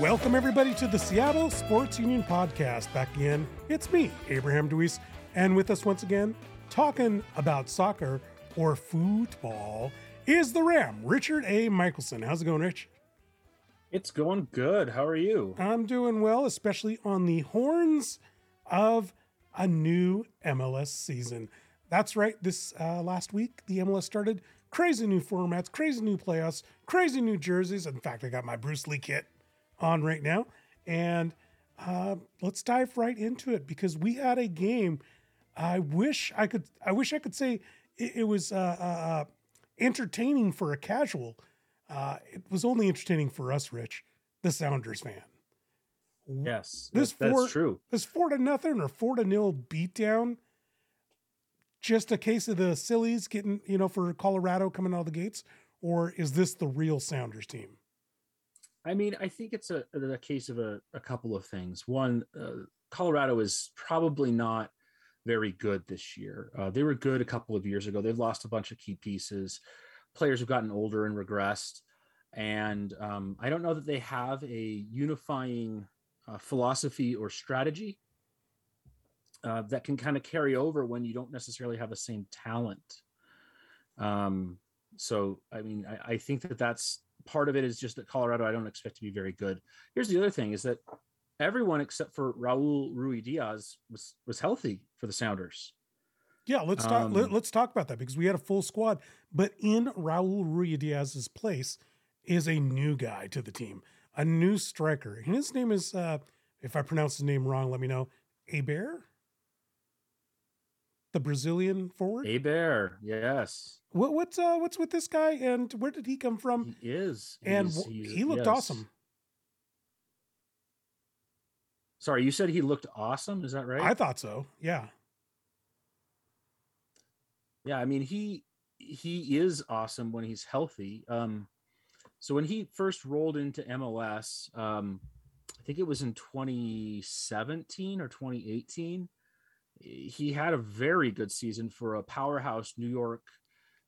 Welcome, everybody, to the Seattle Sports Union Podcast. Back again, it's me, Abraham DeWeese, and with us once again, talking about soccer or football, is the Ram, Richard A. Michelson. How's it going, Rich? It's going good. How are you? I'm doing well, especially on the horns of a new MLS season. That's right. This uh, last week, the MLS started. Crazy new formats, crazy new playoffs, crazy new jerseys. In fact, I got my Bruce Lee kit on right now. And uh, let's dive right into it because we had a game. I wish I could. I wish I could say it, it was uh, uh, uh entertaining for a casual. Uh, it was only entertaining for us, Rich, the Sounders fan. Yes, this that's four, true. This four to nothing or four to nil beatdown. Just a case of the sillies getting, you know, for Colorado coming out of the gates, or is this the real Sounders team? I mean, I think it's a, a case of a, a couple of things. One, uh, Colorado is probably not very good this year. Uh, they were good a couple of years ago. They've lost a bunch of key pieces. Players have gotten older and regressed. And um, I don't know that they have a unifying uh, philosophy or strategy uh, that can kind of carry over when you don't necessarily have the same talent. Um, so, I mean, I, I think that that's part of it is just that Colorado I don't expect to be very good. Here's the other thing is that everyone except for Raul Ruidiaz was was healthy for the Sounders. Yeah, let's talk. Um, let, us talk about that because we had a full squad, but in Raul Ruidiaz's place is a new guy to the team, a new striker, and his name is, uh, if I pronounce his name wrong, let me know. Heber, the Brazilian forward. Heber, yes. What, what's uh, what's with this guy, and where did he come from? He is, and he's, he's, he looked yes. awesome. Sorry, you said he looked awesome. Is that right? I thought so. Yeah. Yeah, I mean he he is awesome when he's healthy. Um, so when he first rolled into MLS, um, I think it was in 2017 or 2018. He had a very good season for a powerhouse New York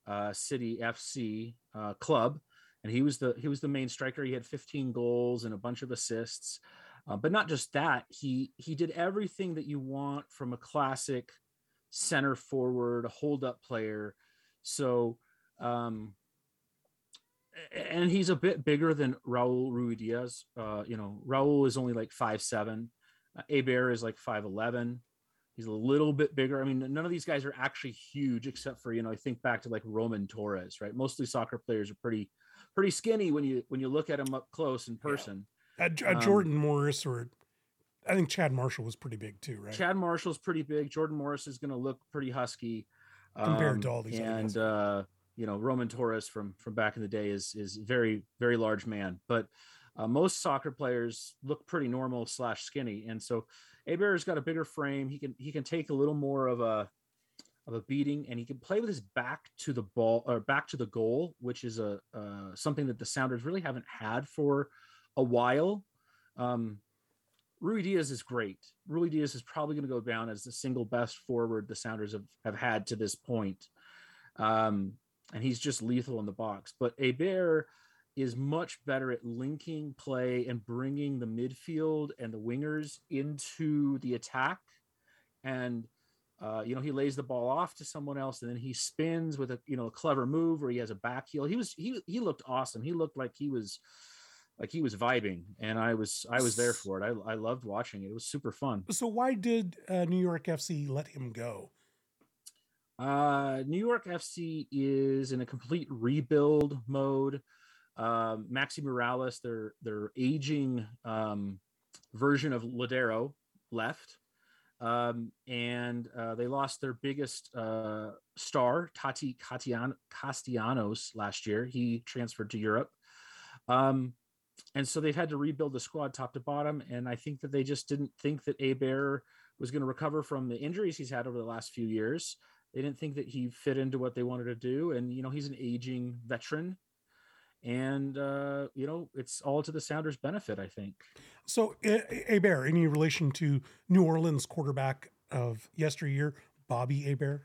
uh, City FC uh, club, and he was the he was the main striker. He had 15 goals and a bunch of assists. Uh, but not just that, he he did everything that you want from a classic center forward, a hold up player. So, um, and he's a bit bigger than Raul Ruidiaz. Uh, you know, Raul is only like five seven. Uh, Heber is like five eleven. He's a little bit bigger. I mean, none of these guys are actually huge, except for you know, I think back to like Roman Torres, right? Mostly soccer players are pretty, pretty skinny when you when you look at them up close in person. A, a um, Jordan Morris or I think Chad Marshall was pretty big too, right? Chad Marshall's pretty big. Jordan Morris is going to look pretty husky compared um, to all these. And uh, you know, Roman Torres from from back in the day is is very very large man, but uh, most soccer players look pretty normal slash skinny, and so Heber's got a bigger frame. He can he can take a little more of a of a beating, and he can play with his back to the ball or back to the goal, which is a uh, something that the Sounders really haven't had for a while. Um, Ruidiaz is great. Ruidiaz is probably going to go down as the single best forward the Sounders have, have had to this point. Um, and he's just lethal in the box. But Heber is much better at linking play and bringing the midfield and the wingers into the attack. And uh, you know, he lays the ball off to someone else, and then he spins with a you know a clever move, or he has a back heel. He was he he looked awesome. He looked like he was like he was vibing, and I was I was there for it. I I loved watching it. It was super fun. So why did uh, New York FC let him go? Uh, New York FC is in a complete rebuild mode. Um, Maxi Moralez, their their aging um, version of Lodeiro left, um, and uh, they lost their biggest uh, star, Tati Castellanos, last year. He transferred to Europe, um, and so they've had to rebuild the squad top to bottom. And I think that they just didn't think that Heber was going to recover from the injuries he's had over the last few years. They didn't think that he fit into what they wanted to do, and you know he's an aging veteran and uh, you know it's all to the Sounders' benefit. I think. So, Heber, any relation to New Orleans quarterback of yesteryear, Bobby Hebert?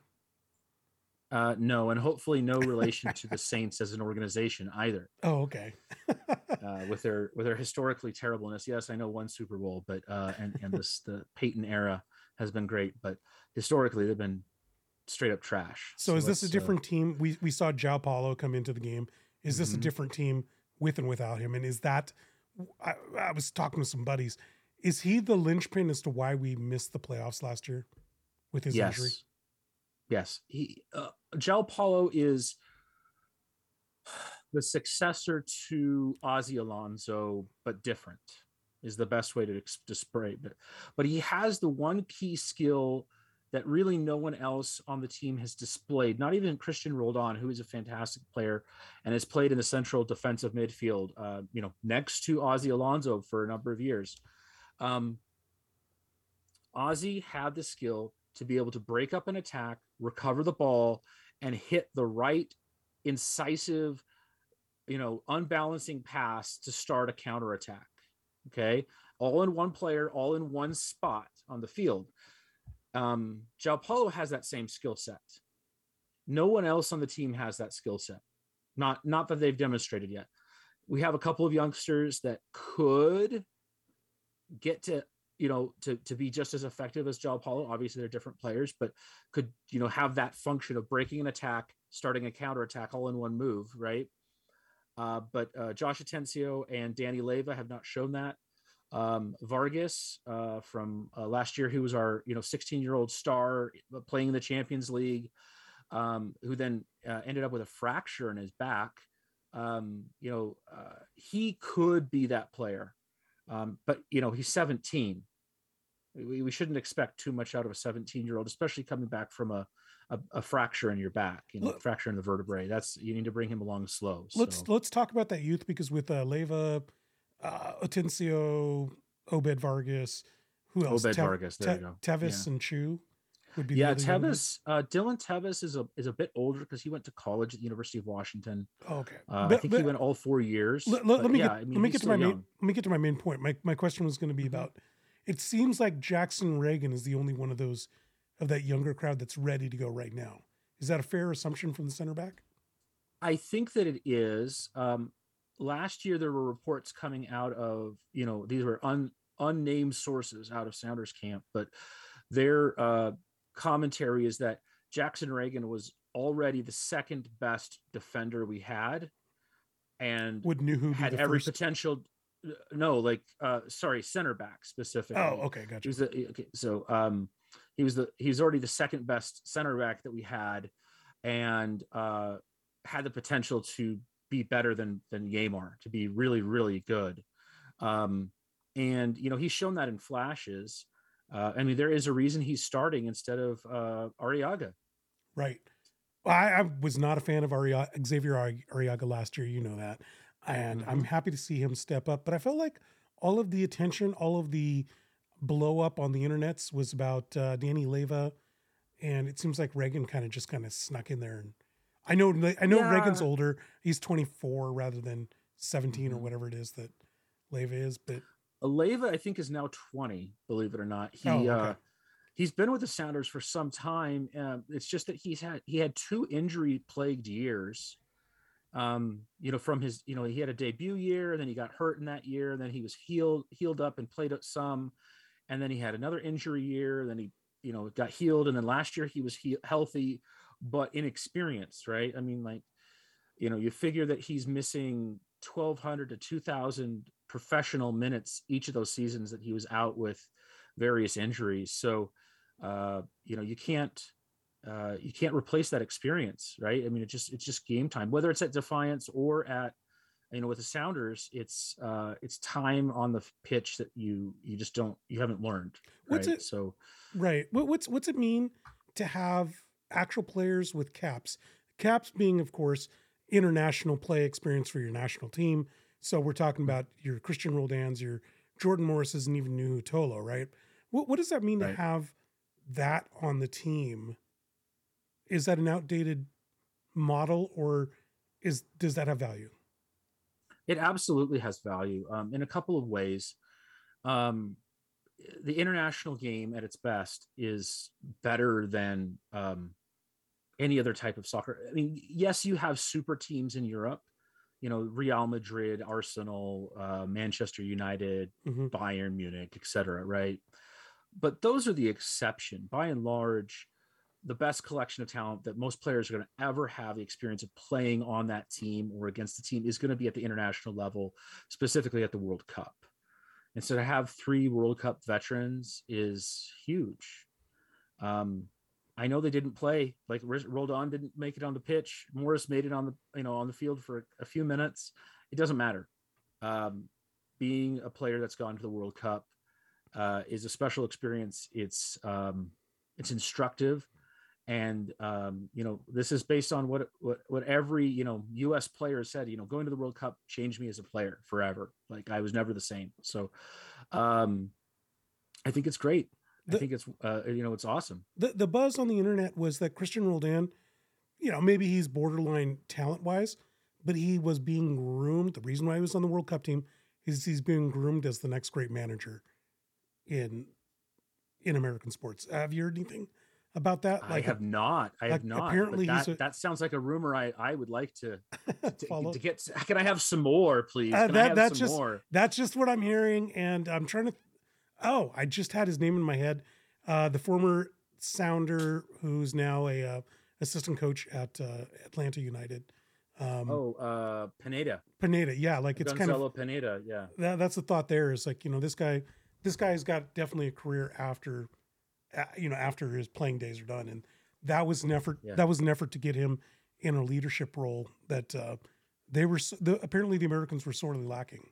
Uh, no, and hopefully no relation to the Saints as an organization either. Oh, okay. uh, with their with their historically terribleness, yes, I know one Super Bowl, but uh, and and this the Payton era has been great, but historically they've been straight up trash. So, so is this a uh, different team? We we saw Joao Paulo come into the game. Is this mm-hmm. a different team with and without him? And is that I, I was talking to some buddies. Is he the linchpin as to why we missed the playoffs last year with his yes. injury? Yes, he uh, Joao Paulo is the successor to Ozzie Alonso, but different is the best way to display it. But he has the one key skill that really no one else on the team has displayed. Not even Christian Roldan, who is a fantastic player and has played in the central defensive midfield, uh, you know, next to Ozzie Alonso for a number of years. Um, Ozzie had the skill to be able to break up an attack, recover the ball, and hit the right incisive, you know, unbalancing pass to start a counterattack. Okay. All in one player, all in one spot on the field. Um, Joao Paulo has that same skill set. No one else on the team has that skill set. Not not that they've demonstrated yet. We have a couple of youngsters that could get to you know to to be just as effective as Joao Paulo. Obviously, they're different players, but could you know have that function of breaking an attack, starting a counter attack all in one move, right? Uh, but uh, Josh Atencio and Danny Leyva have not shown that. Um, Vargas uh, from uh, last year, who was our you know 16 year old star uh, playing in the Champions League, um, who then ended up with a fracture in his back. Um, you know, he could be that player, um, but you know he's 17 we, we shouldn't expect too much out of a 17 year old, especially coming back from a, a, a, fracture in your back, you know, Look, fracture in the vertebrae. That's you need to bring him along slow. Let's let's talk about that youth because with uh, Leyva, uh, Atencio, Obed Vargas, who else? Obed Te- Vargas, there Te- you go. Teves yeah. and Chu. Would be yeah, Teves. Uh, Dylan Teves is a is a bit older because he went to college at the University of Washington. Oh, okay, uh, but, I think but, he went all four years. Let, let, let me yeah, get, I mean, let me get to my main, let me get to my main point. My my question was going to be mm-hmm. about it seems like Jackson Ragen is the only one of those of that younger crowd that's ready to go right now. Is that a fair assumption from the center back? I think that it is. Um, last year there were reports coming out of you know these were un, unnamed sources out of Sounders camp, but their uh, commentary is that Jackson Ragen was already the second best defender we had, and would Nouhou had every first? potential no, like uh sorry, center back specifically. Oh, okay, gotcha. The, okay, so um he was the he was already the second best center back that we had and uh had the potential to be better than than Yeimar, to be really, really good. Um and you know, he's shown that in flashes. Uh I mean, there is a reason he's starting instead of uh Arreaga. Right. I, I was not a fan of Arreaga, Xavier Arreaga last year. You know that and mm-hmm. I'm happy to see him step up. But I felt like all of the attention, all of the blow up on the internets was about uh, Danny Leyva, and it seems like Ragen kind of just kind of snuck in there. And I know I know yeah. Ragen's older; he's 24 rather than 17 mm-hmm. or whatever it is that Leyva is. But Leyva, I think, is now 20. Believe it or not, he. Oh, okay. uh, he's been with the Sounders for some time. Uh, it's just that he's had he had two injury plagued years, um, you know, from his, you know, he had a debut year, and then he got hurt in that year, and then he was healed, healed up and played some, and then he had another injury year, then he, you know, got healed, and then last year he was he- healthy but inexperienced, right? I mean, like, you know, you figure that he's missing 1,200 to 2,000 professional minutes each of those seasons that he was out with various injuries. So, uh, you know, you can't uh, you can't replace that experience, right? I mean, it's just it's just game time. Whether it's at Defiance or at you know with the Sounders, it's uh, it's time on the pitch that you you just don't you haven't learned. Right? What's it? So, right. What, what's what's it mean to have actual players with caps? Caps being, of course, international play experience for your national team. So we're talking about your christian Roldans, your Jordan Morris's, and even Nouhou Tolo, right? What what does that mean right. to have that on the team? is that an outdated model or is does that have value? It absolutely has value um, in a couple of ways. Um, the international game at its best is better than um, any other type of soccer. I mean, yes, you have super teams in Europe, you know, Real Madrid, Arsenal, uh, Manchester United, mm-hmm. Bayern Munich, etc. Right, but those are the exception. By and large, the best collection of talent that most players are going to ever have the experience of playing on that team or against the team is going to be at the international level, specifically at the World Cup. And so to have three World Cup veterans is huge. Um, I know they didn't play. Like Roldan didn't make it on the pitch. Morris made it on the you know on the field for a few minutes. It doesn't matter. Um, being a player that's gone to the World Cup uh, is a special experience. It's um, it's instructive, and um, you know this is based on what what what every you know U.S. player said. You know, going to the World Cup changed me as a player forever. Like I was never the same. So, um, I think it's great. The, I think it's uh, you know it's awesome. The the buzz on the internet was that Christian Roldan, you know, maybe he's borderline talent wise, but he was being groomed. The reason why he was on the World Cup team is he's being groomed as the next great manager in in American sports. Have you heard anything about that? Like, I have not. I like have not. Apparently, that, a, that sounds like a rumor. I I would like to to, to, get. Can I have some more, please? Uh, that, that's just more? that's just what I'm hearing, and I'm trying to. Oh, I just had his name in my head. Uh, the former Sounder, who's now a uh, assistant coach at uh, Atlanta United. Um, oh, uh, Pineda. Pineda, yeah, like it's Gonzalo kind of Pineda, yeah. That, that's the thought. There is like you know this guy, this guy's got definitely a career after, you know, after his playing days are done, and that was an effort. Yeah. That was an effort to get him in a leadership role that uh, they were the, apparently the Americans were sorely lacking.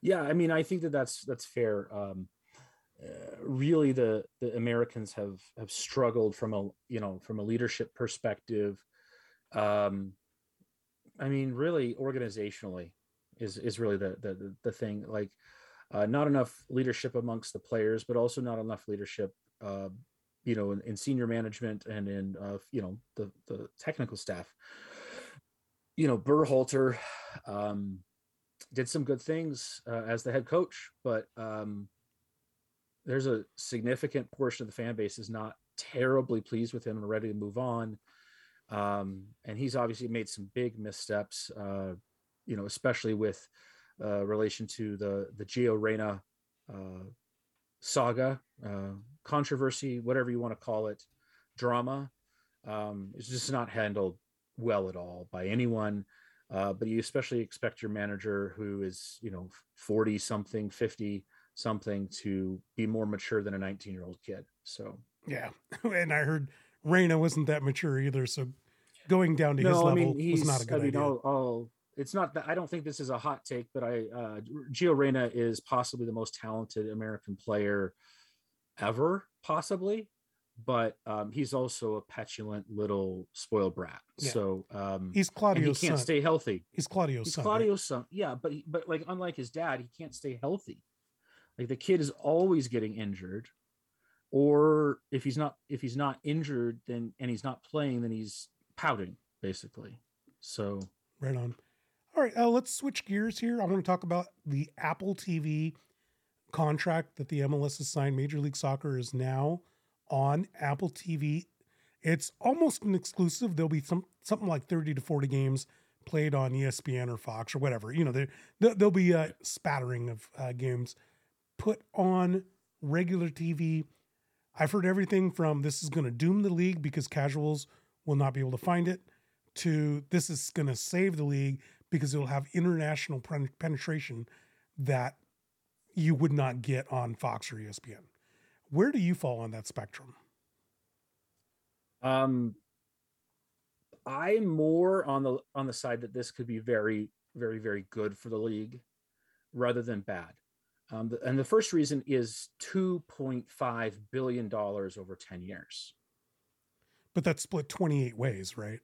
Yeah, I mean, I think that that's that's fair. Um, uh, really, the the Americans have have struggled from a you know from a leadership perspective. Um, I mean, really, organizationally is is really the the the thing. Like, uh, not enough leadership amongst the players, but also not enough leadership, uh, you know, in, in, senior management and in uh, you know the the technical staff. You know, Berhalter, um, did some good things uh, as the head coach, but um, there's a significant portion of the fan base is not terribly pleased with him and ready to move on. Um, and he's obviously made some big missteps, uh, you know, especially with uh, relation to the the Gio Reyna uh, saga, uh, controversy, whatever you want to call it, drama. Um, it's just not handled well at all by anyone. Uh, but you especially expect your manager who is, you know, 40 something, 50 something to be more mature than a 19 year old kid. So, yeah. And I heard Reyna wasn't that mature either. So going down to no, his I level mean, was not a good I mean, idea. I'll, I'll, it's not that I don't think this is a hot take, but I, uh, Gio Reyna is possibly the most talented American player ever, possibly but um, he's also a petulant little spoiled brat. Yeah. So um, he's Claudio's He can't son. stay healthy. He's Claudio's he's son. Claudio's son. Yeah, but but like unlike his dad, he can't stay healthy. Like the kid is always getting injured, or if he's not if he's not injured, then and he's not playing, then he's pouting basically. So right on. All right, uh, let's switch gears here. I want to talk about the Apple TV contract that the MLS has signed. Major League Soccer is now on Apple TV. It's almost an exclusive. There'll be some something like 30 to 40 games played on ESPN or Fox or whatever. You know, there there'll be a spattering of uh, games put on regular TV. I've heard everything from this is going to doom the league because casuals will not be able to find it to this is going to save the league because it'll have international penetration that you would not get on Fox or ESPN. Where do you fall on that spectrum? Um, I'm more on the on the side that this could be very, very, very good for the league, rather than bad. Um, and the first reason is 2.5 billion dollars over 10 years. But that's split 28 ways, right?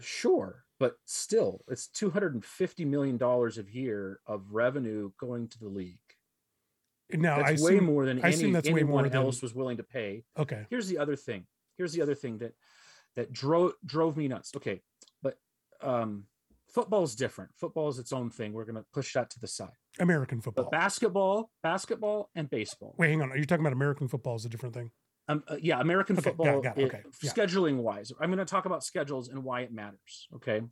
Sure, but still, it's 250 million dollars a year of revenue going to the league. No, that's I way assume, more than I any, that's anyone way else than... was willing to pay. Okay. Here's the other thing. Here's the other thing that that drove drove me nuts. Okay, but um, football's different. Football is its own thing. We're going to push that to the side. American football. But basketball, basketball, and baseball. Wait, hang on. Are you talking about American football is a different thing? Um, uh, yeah, American Okay, got it, football, got it, it- okay, yeah. scheduling wise. I'm going to talk about schedules and why it matters. Okay.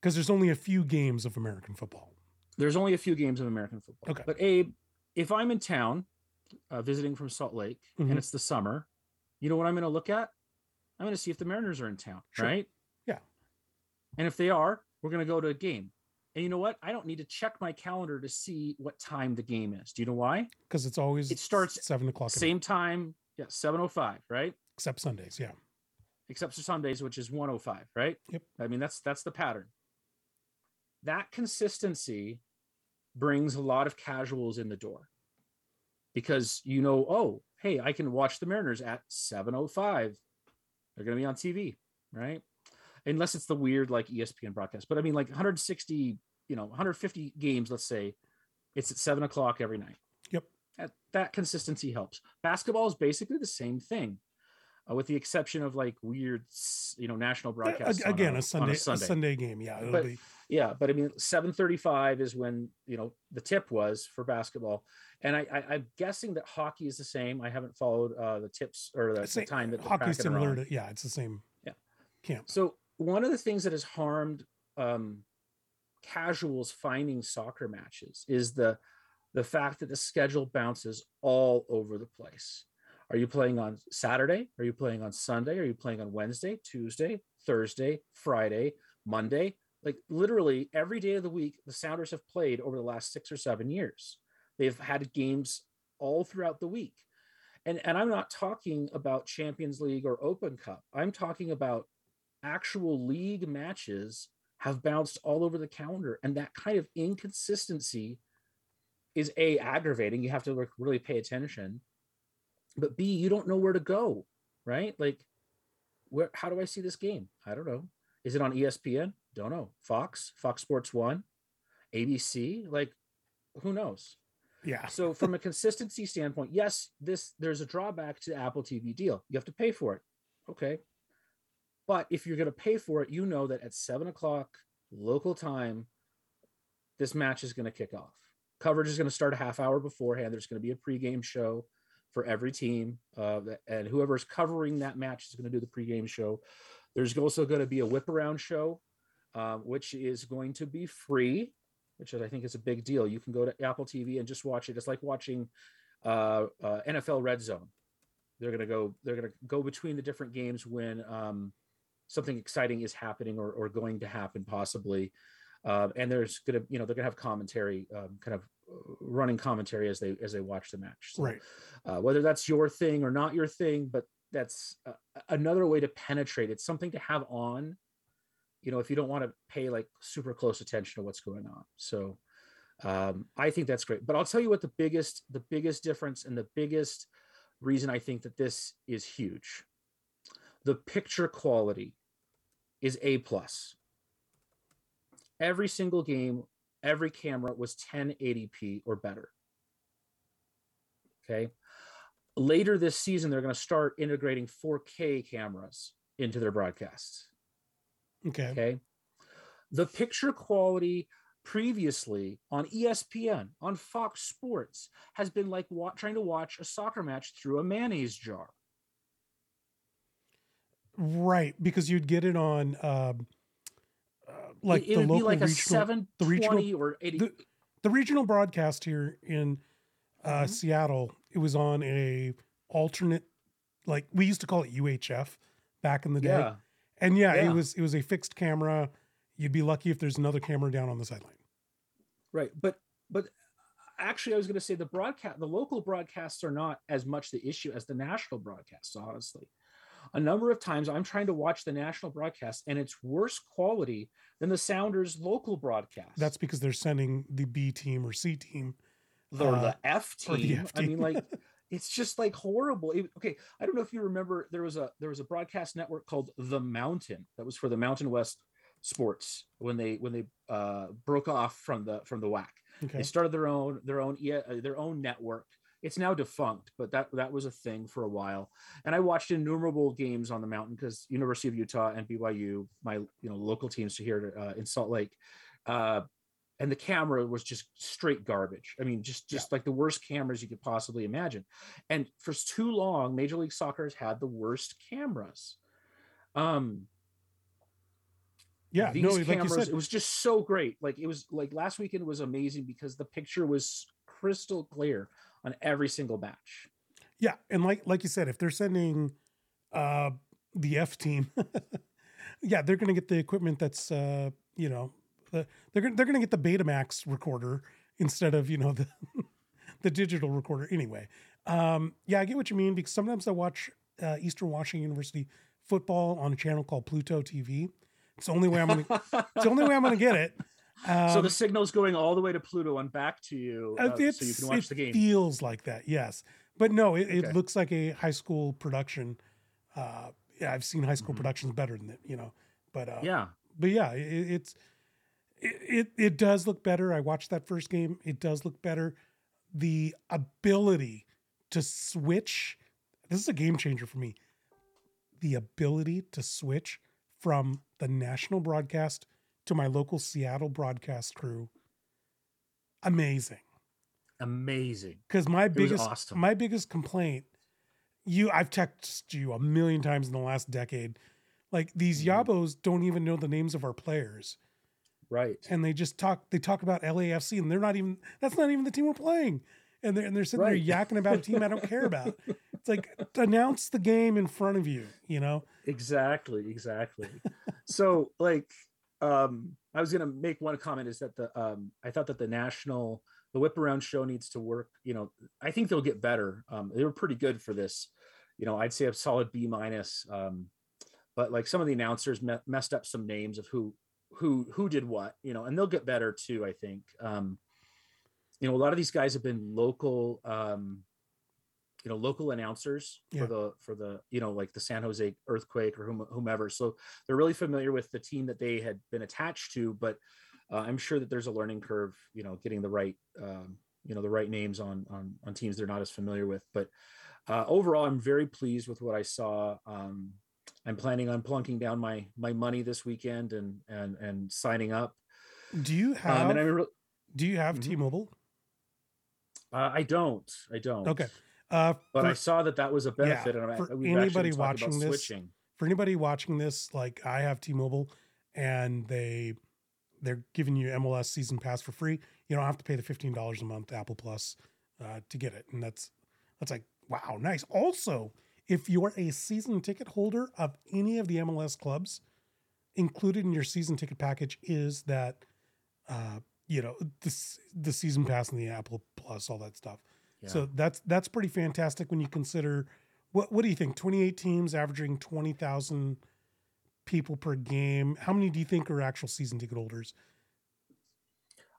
Because there's only a few games of American football. There's only a few games of American football. Okay. But Abe, if I'm in town uh, visiting from Salt Lake Mhm. and it's the summer, you know what I'm going to look at? I'm going to see if the Mariners are in town, Sure. right? Yeah. And if they are, we're going to go to a game. And you know what? I don't need to check my calendar to see what time the game is. Do you know why? Because it's always It starts seven o'clock. night, Same time, yeah, 7:05, right? except Sundays. Yeah. except for Sundays, which is 105, right? Yep. I mean, that's that's the pattern. That consistency brings a lot of casuals in the door because you know, oh, hey, I can watch the Mariners at 705. They're going to be on TV, right? Unless it's the weird like ESPN broadcast. But I mean, like 160, you know, 150 games, let's say, it's at seven o'clock every night. That, that consistency helps. Basketball is basically the same thing uh, with the exception of like weird, you know, national A- broadcasts. on Again, a, a Sunday, on a Sunday. game. Yeah. It'll But- be, Yeah, but I mean, seven thirty-five is when you know the tip was for basketball, and I, I I'm guessing that hockey is the same. I haven't followed uh, the tips or the, the time that the hockey's Kraken are similar to, yeah, it's the same. Yeah. Camp. So one of the things that has harmed um, casuals finding soccer matches is the the fact that the schedule bounces all over the place. Are you playing on Saturday? Are you playing on Sunday? Are you playing on Wednesday, Tuesday, Thursday, Friday, Monday? Like literally every day of the week, the Sounders have played over the last six or seven years. They've had games all throughout the week. And, and I'm not talking about Champions League or Open Cup. I'm talking about actual league matches have bounced all over the calendar. And that kind of inconsistency is A, aggravating. You have to like really pay attention. But B, you don't know where to go, right? Like, where how do I see this game? I don't know. Is it on ESPN? Don't know. Fox, Fox Sports One, ABC? Like, who knows? Yeah. So from a consistency standpoint, yes, this there's a drawback to the Apple TV deal. You have to pay for it. Okay. But if you're going to pay for it, you know that at seven o'clock local time, this match is going to kick off. Coverage is going to start a half hour beforehand. There's going to be a pregame show for every team, uh, and whoever's covering that match is going to do the pregame show. There's also going to be a whip around show, um, which is going to be free which I think is a big deal. You can go to Apple TV and just watch it. It's like watching uh, uh, NFL Red Zone. They're gonna go. They're gonna go between the different games when um, something exciting is happening or, or going to happen, possibly. Uh, and there's gonna, you know, they're gonna have commentary, um, kind of uh, running commentary as they as they watch the match. So, Right. uh, whether that's your thing or not your thing, but that's uh, another way to penetrate. It's something to have on, you know, if you don't want to pay like super close attention to what's going on. So um, I think that's great. But I'll tell you what the biggest, the biggest difference and the biggest reason I think that this is huge. The picture quality is A plus. Every single game, every camera was 1080p or better. Okay. Later this season, they're going to start integrating 4K cameras into their broadcasts. Okay. Okay. The picture quality previously on ESPN, on Fox Sports, has been like wa- trying to watch a soccer match through a mayonnaise jar. Right. Because you'd get it on um, like it, the local be like a regional, the regional- or 80. the- the regional broadcast here in uh, Mhm. Seattle. It was on a alternate, like we used to call it UHF back in the day. yeah. And yeah, Yeah. it was it was a fixed camera. You'd be lucky if there's another camera down on the sideline. Right. But, but actually, I was going to say the broadcast, the local broadcasts are not as much the issue as the national broadcasts, honestly. A number of times I'm trying to watch the national broadcast and it's worse quality than the Sounders local broadcast. That's because they're sending the B team or C team. the, uh, the F or the team. I mean, like it's just like horrible. It- okay, I don't know if you remember there was a there was a broadcast network called The Mountain that was for the Mountain West Sports when they when they uh, broke off from the from the WAC. Okay. They started their own their own E- uh, their own network. It's now defunct, but that that was a thing for a while. And I watched innumerable games on the mountain because University of Utah and BYU, my you know local teams here uh, in Salt Lake, uh, and the camera was just straight garbage. I mean, just just yeah. like the worst cameras you could possibly imagine. And for too long, Major League Soccer has had the worst cameras. Um, yeah, these no, cameras, like said, it was just so great. Like it was like last weekend was amazing because the picture was crystal clear on every single batch. Yeah, and like like you said, if they're sending uh the F team, yeah, they're going to get the equipment that's uh you know the, they're gonna, they're going to get the Betamax recorder instead of you know the the digital recorder anyway. Um, yeah, I get what you mean because sometimes I watch uh, Eastern Washington University football on a channel called Pluto TV. It's the only way I'm gonna. it's the only way I'm gonna get it. Um, so the signal's going all the way to Pluto and back to you, uh, so you can watch the game. Feels like that, yes, but no, it, okay. it looks like a high school production. Uh, yeah, I've seen high school mm-hmm. productions better than that, you know. But uh, yeah, but yeah, it, it's it, it it does look better. I watched that first game. It does look better. The ability to switch. This is a game changer for me. The ability to switch from the national broadcast to my local Seattle broadcast crew. Amazing. Amazing. Because my it biggest awesome. my biggest complaint, you I've texted you a million times in the last decade. Like these mm-hmm. Yabos don't even know the names of our players. Right. And they just talk they talk about LAFC and they're not even that's not even the team we're playing. And they're and they're sitting right. there yakking about a team I don't care about. It's like announce the game in front of you, you know? Exactly, exactly. so like um I was gonna make one comment is that the um I thought that the national the whip around show needs to work, you know, I think they'll get better. Um they were pretty good for this. You know, I'd say a solid B minus. Um but like some of the announcers me- messed up some names of who who who did what, you know, and they'll get better too, I think. Um you know, a lot of these guys have been local um you know local announcers yeah. for the for the you know like the San Jose earthquake or whomever so they're really familiar with the team that they had been attached to but uh, I'm sure that there's a learning curve you know getting the right um, you know the right names on on on teams they're not as familiar with but uh, overall I'm very pleased with what I saw um, I'm planning on plunking down my my money this weekend and and and signing up do you have um, and I re- do you have mm-hmm. T-Mobile uh, I don't. I don't. Okay. Uh, but for, I saw that that was a benefit. Yeah, and for anybody watching this, switching. for anybody watching this, like I have T-Mobile, and they they're giving you MLS season pass for free. You don't have to pay the fifteen dollars a month Apple Plus uh, to get it, and that's that's like wow, nice. Also, if you're a season ticket holder of any of the MLS clubs, included in your season ticket package is that uh, you know the the season pass and the Apple Plus, all that stuff. So that's that's pretty fantastic when you consider what what do you think? 28 teams averaging 20,000 people per game. How many do you think are actual season ticket holders?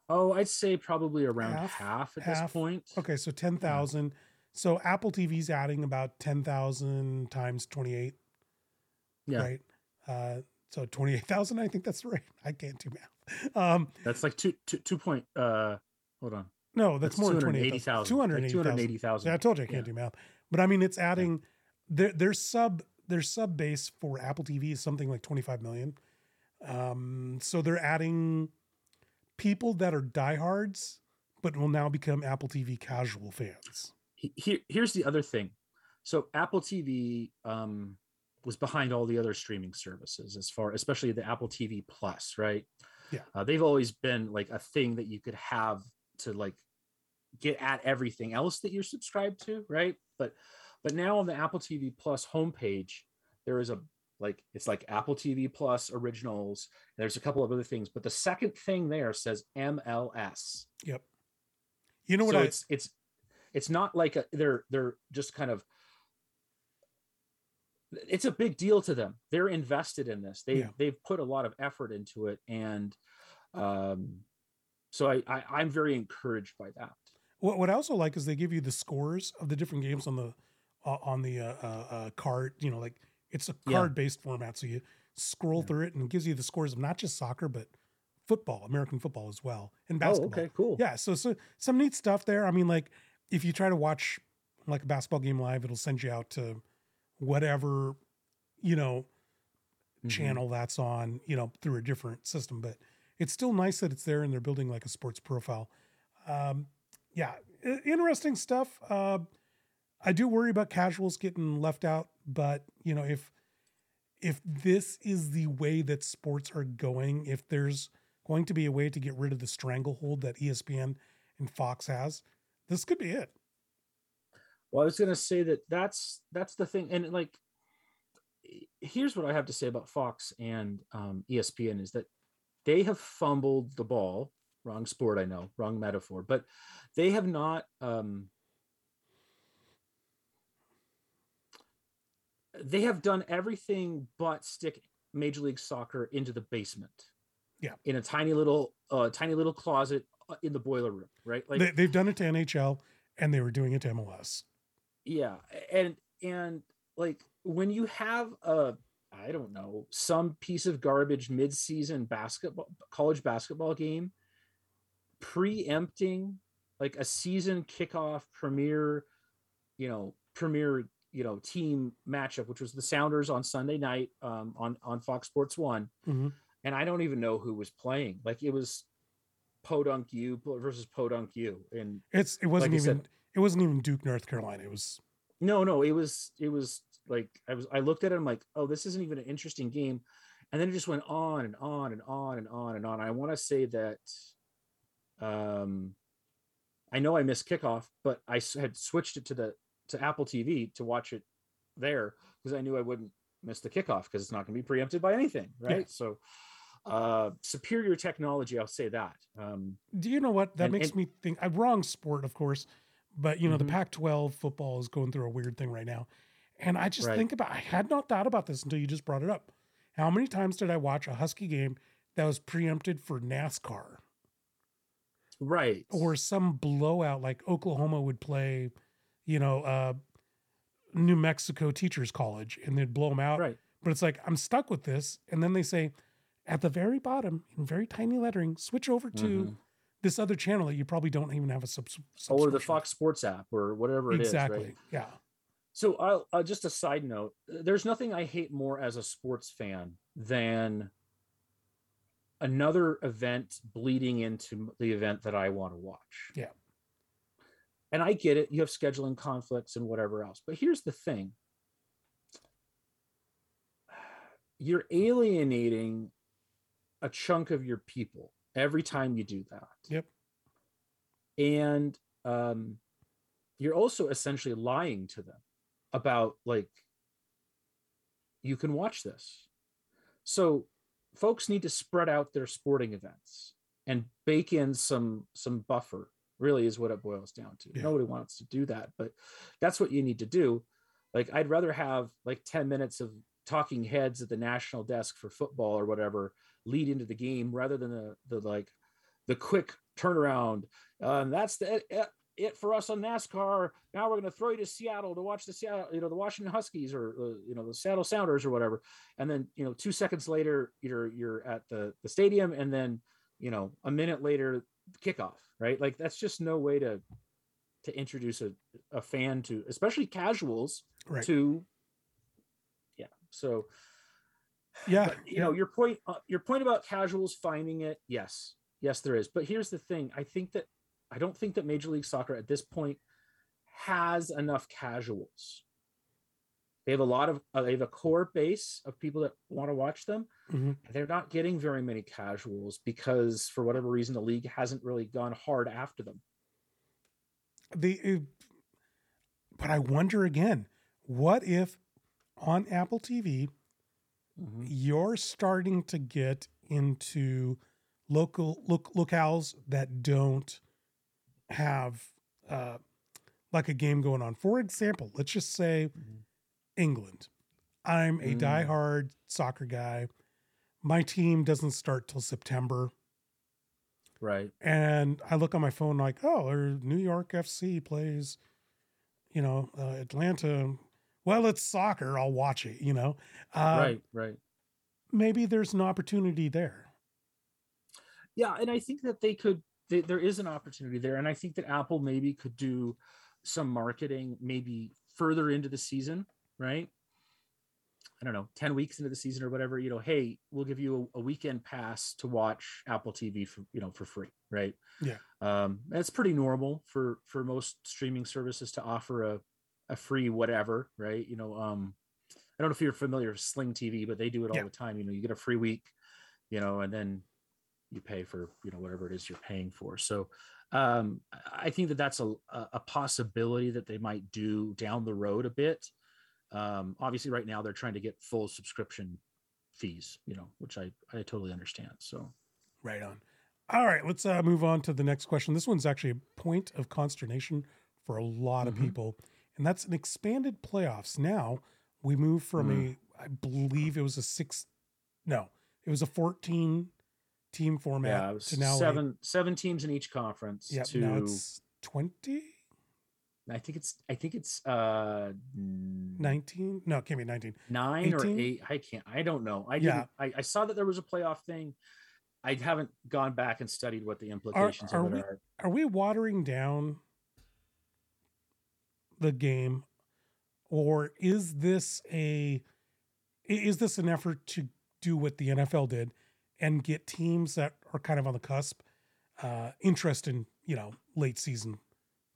Oh, I'd say probably around half, half at half. this point. Okay, so 10,000. Yeah. So Apple TV's adding about 10,000 times 28. Yeah. Right. Uh, so 28,000, I think that's right. I can't do math. Um, that's like two, two, two point, uh, hold on. No, that's, that's more than 280,000. 280,000. yeah, I told you I can't yeah. do math. But I mean, it's adding yeah. their, their sub their sub base for Apple TV is something like 25 million. Um, so they're adding people that are diehards, but will now become Apple TV casual fans. Here, here's the other thing. So Apple TV um, was behind all the other streaming services, as far, especially the Apple TV Plus, right? Yeah, uh, they've always been like a thing that you could have to like get at everything else that you're subscribed to, right? But but now on the Apple TV Plus homepage, there is a like it's like Apple TV Plus originals. There's a couple of other things, but the second thing there says MLS. Yep. You know what? So I... it's it's it's not like a, they're they're just kind of. It's a big deal to them. They're invested in this. They yeah. they've put a lot of effort into it, and um, so I, I I'm very encouraged by that. What, what I also like is they give you the scores of the different games on the uh, on the uh, uh, uh card. You know, like it's a card based format, so you scroll yeah. through it and it gives you the scores of not just soccer but football, American football as well, and basketball. Oh, okay, cool. Yeah, so so some neat stuff there. I mean, like if you try to watch like a basketball game live, it'll send you out to whatever, you know, Mhm. channel that's on, you know, through a different system. But it's still nice that it's there and they're building like a sports profile. Um, yeah, interesting stuff. Uh, I do worry about casuals getting left out, but you know, if if this is the way that sports are going, if there's going to be a way to get rid of the stranglehold that ESPN and Fox has, this could be it. Well, I was going to say that that's that's the thing, and like, here's what I have to say about Fox and um, ESPN is that they have fumbled the ball. Wrong sport, I know, wrong metaphor, but they have not. Um, they have done everything but stick Major League Soccer into the basement. Yeah. in a tiny little, uh, tiny little closet uh, in the boiler room, right? Like they, they've done it to NHL and they were doing it to MLS. yeah and and like when you have a i don't know some piece of garbage mid-season basketball college basketball game preempting like a season kickoff premier you know premier you know team matchup which was the sounders on sunday night um, on on fox sports one Mhm. and i don't even know who was playing like it was podunk u versus podunk u and It's it wasn't Like even said- it wasn't even Duke, North Carolina. It was No, no, it was it was like I was I looked at it, I'm like, oh, this isn't even an interesting game. And then it just went on and on and on and on and on. I want to say that um I know I missed kickoff, but I had switched it to the to Apple TV to watch it there because I knew I wouldn't miss the kickoff because it's not going to be preempted by anything, Yeah. right? So uh superior technology, I'll say that. Um do you know what that And- makes and- me think a wrong sport, of course, but you know, Mhm. the Pac twelve football is going through a weird thing right now. And I just Right. think about I had not thought about this until you just brought it up. How many times did I watch a Husky game that was preempted for NASCAR? Right. or some blowout like Oklahoma would play, you know, uh, New Mexico Teachers College and they'd blow them out. right. But it's like, I'm stuck with this. And then they say, at the very bottom, in very tiny lettering, switch over to Mhm. this other channel that you probably don't even have a sub- Or the. Fox Sports app or whatever it is. exactly. right? Yeah. So, I'll, uh, just a side note: there's nothing I hate more as a sports fan than another event bleeding into the event that I want to watch. Yeah. And I get it; you have scheduling conflicts and whatever else. But here's the thing: you're alienating a chunk of your people every time you do that Yep. and um, you're also essentially lying to them about like you can watch this so folks need to spread out their sporting events and bake in some some buffer really is what it boils down to Yeah. nobody wants to do that but that's what you need to do like i'd rather have like 10 minutes of talking heads at the national desk for football or whatever lead into the game rather than the the like the quick turnaround um, that's the it, for us on NASCAR. Now we're going to throw you to Seattle to watch the Seattle, you know, the Washington Huskies or uh, you know the Seattle Sounders or whatever. And then you know, two seconds later, you're you're at the the stadium, and then you know, a minute later, kickoff. Right? Like that's just no way to to introduce a, a fan to, especially casuals, Right. to. Yeah. So yeah. but, you know your point uh, your point about casuals finding it yes yes there is but here's the thing i think that i don't think that major league soccer at this point has enough casuals. They have a lot of uh, they have a core base of people that want to watch them. Mhm. they're not getting very many casuals because for whatever reason the league hasn't really gone hard after them. The it- but I wonder again, what if on Apple TV you're starting to get into local look locales that don't have uh like a game going on. For example, let's just say Mhm. England. I'm a Mm. diehard soccer guy. My team doesn't start till September. right And I look on my phone like, oh, or New York FC plays, you know, uh, Atlanta. Well, it's soccer. I'll watch it, you know. Uh, right right Maybe there's an opportunity there. yeah and i think that they could they, there is an opportunity there, and I think that Apple maybe could do some marketing maybe further into the season, right? I don't know, 10 weeks into the season or whatever, you know, hey, we'll give you a, a, weekend pass to watch Apple TV for, you know, for free, right? Yeah. Um, that's pretty normal for for most streaming services to offer a a free whatever, right? You know, um I don't know if you're familiar with Sling TV, but they do it all yeah. the time. You know, you get a free week, you know, and then you pay for, you know, whatever it is you're paying for. So um I think that that's a a possibility that they might do down the road a bit um, obviously, right now they're trying to get full subscription fees, you know, which I I totally understand. So, right on. All right, let's uh, move on to the next question. This one's actually a point of consternation for a lot of mm-hmm. people, and that's an expanded playoffs. Now we move from mm. a, I believe it was a six, no, it was a fourteen team format yeah, to now seven seven teams in each conference. Yeah, to... now it's twenty. I think it's I think it's uh 19. No, it can't be 19. Nine 18? or eight. I can't. I don't know. I yeah. I, I, saw that there was a playoff thing. I haven't gone back and studied what the implications are, are of it we, are. Are we watering down the game, or is this a is this an effort to do what the NFL did and get teams that are kind of on the cusp uh, interest in you know late season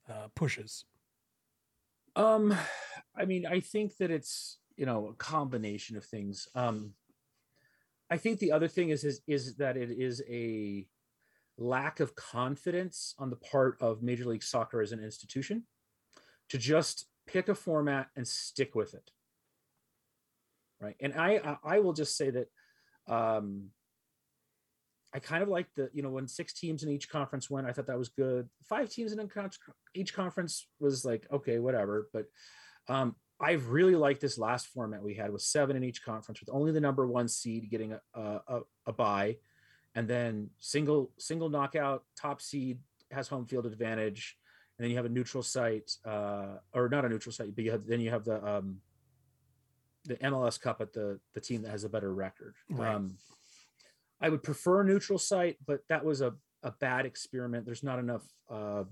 uh, pushes? Um, I mean, I think that it's you know a combination of things. Um, I think the other thing is is is that it is a lack of confidence on the part of Major League Soccer as an institution to just pick a format and stick with it. Right, and I I will just say that um, I kind of liked the, you know, when six teams in each conference went, I thought that was good. Five teams in each conference was like, okay, whatever. But um, I really liked this last format we had with seven in each conference with only the number one seed getting a, a, a bye and then single, single knockout top seed has home field advantage. And then you have a neutral site uh, or not a neutral site, but you have, then you have the, um, the MLS cup at the, the team that has a better record. Right. Um, I would prefer a neutral site, but that was a, a bad experiment. There's not enough, um,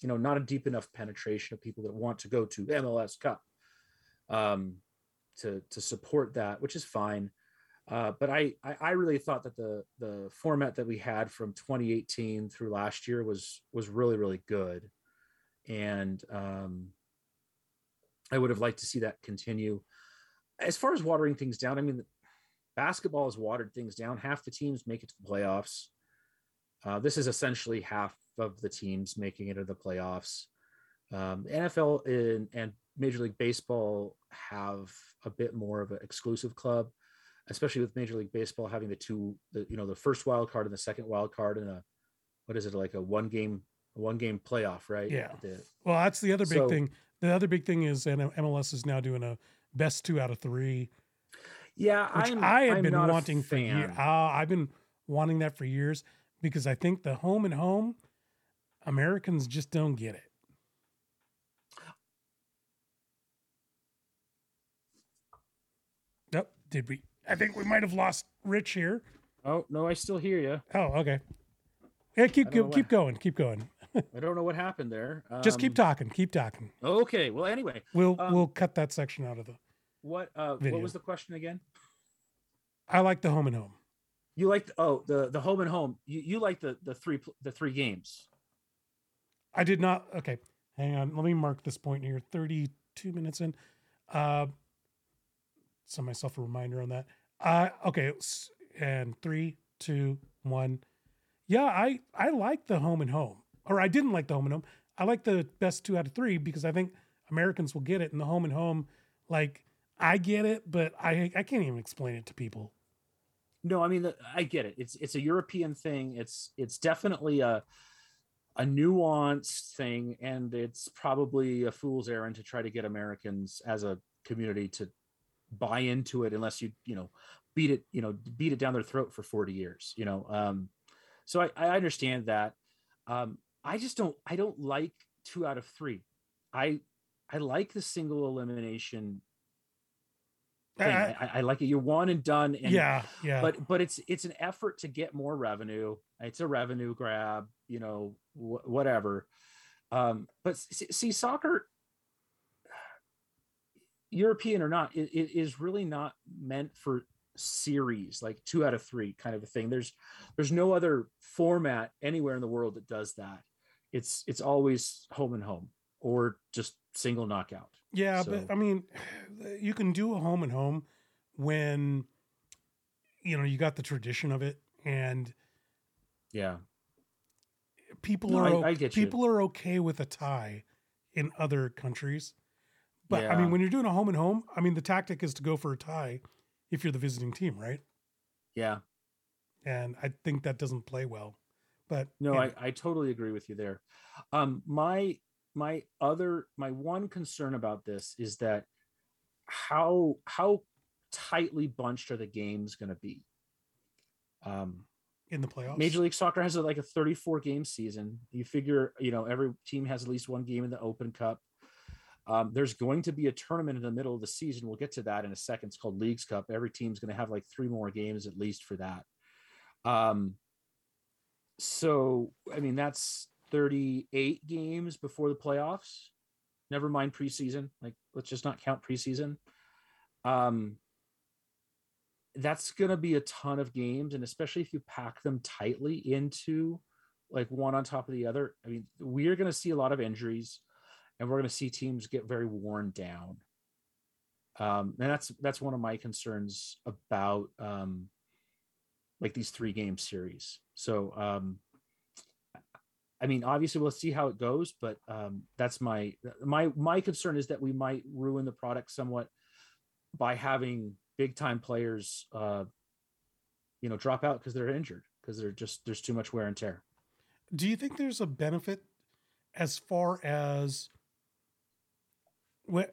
you know, not a deep enough penetration of people that want to go to MLS Cup um, to to support that, which is fine. Uh, but I, I, I really thought that the the format that we had from 2018 through last year was was really really good, and um, I would have liked to see that continue. As far as watering things down, I mean, basketball has watered things down. Half the teams make it to the playoffs. Uh, this is essentially half of the teams making it to the playoffs. Um, NFL in, and Major League Baseball have a bit more of an exclusive club, especially with Major League Baseball having the two, the you know, the first wild card and the second wild card and a what is it like a one game one game playoff, right? Yeah. The, well, that's the other big so, thing. The other big thing is and MLS is now doing a best two out of three yeah, which I'm, I have I'm been wanting for years. Uh, I've been wanting that for years because I think the home and home Americans just don't get it. Nope. Did we? I think we might have lost Rich here. Oh no, I still hear you. Oh, okay. Yeah, keep keep, keep going, keep going. I don't know what happened there. Um, Just keep um, talking, keep talking. Okay. Well, anyway, we'll um, we'll cut that section out of the what uh, what was the question again? I like the home and home. You like oh the the home and home. You you like the the three the three games. I did not. Okay, hang on. Let me mark this point here. Thirty two minutes in. Uh, send myself a reminder on that. Uh, okay, and three, two, one. Yeah, I I like the home and home, or I didn't like the home and home. I like the best two out of three because I think Americans will get it, and the home and home, like I get it, but I I can't even explain it to people. No, I mean I get it. It's it's a European thing. It's it's definitely a a nuanced thing, and it's probably a fool's errand to try to get Americans as a community to buy into it unless you you know beat it you know beat it down their throat for 40 years you know um so i, I understand that um i just don't i don't like two out of three i i like the single elimination thing. I, I, I like it. You're one and done. And, yeah, yeah. But but it's it's an effort to get more revenue. It's a revenue grab. You know, wh- whatever. Um, but see, see, soccer, European or not, it, it is really not meant for series like two out of three kind of a thing. There's there's no other format anywhere in the world that does that. It's it's always home and home or just single knockout. Yeah, so. but I mean, you can do a home and home when you know you got the tradition of it and yeah people no, are I, I people you. are okay with a tie in other countries but yeah. i mean when you're doing a home and home i mean the tactic is to go for a tie if you're the visiting team right yeah and i think that doesn't play well but no I, I totally agree with you there um my my other my one concern about this is that how how tightly bunched are the games going to be? Um in the playoffs? Major league soccer has a, like a 34 game season. You figure you know every team has at least one game in the open cup. Um, there's going to be a tournament in the middle of the season. We'll get to that in a second. It's called leagues cup. Every team's going to have like three more games at least for that. Um so i mean that's 38 games before the playoffs. Never mind preseason. Like, let's just not count preseason. Um, that's going to be a ton of games. And especially if you pack them tightly into like one on top of the other, I mean, we're going to see a lot of injuries and we're going to see teams get very worn down. Um, and that's, that's one of my concerns about, um, like these three game series. So, um, I mean, obviously we'll see how it goes, but um, that's my my my concern is that we might ruin the product somewhat by having big time players, uh, you know, drop out because they're injured because they're just there's too much wear and tear. Do you think there's a benefit as far as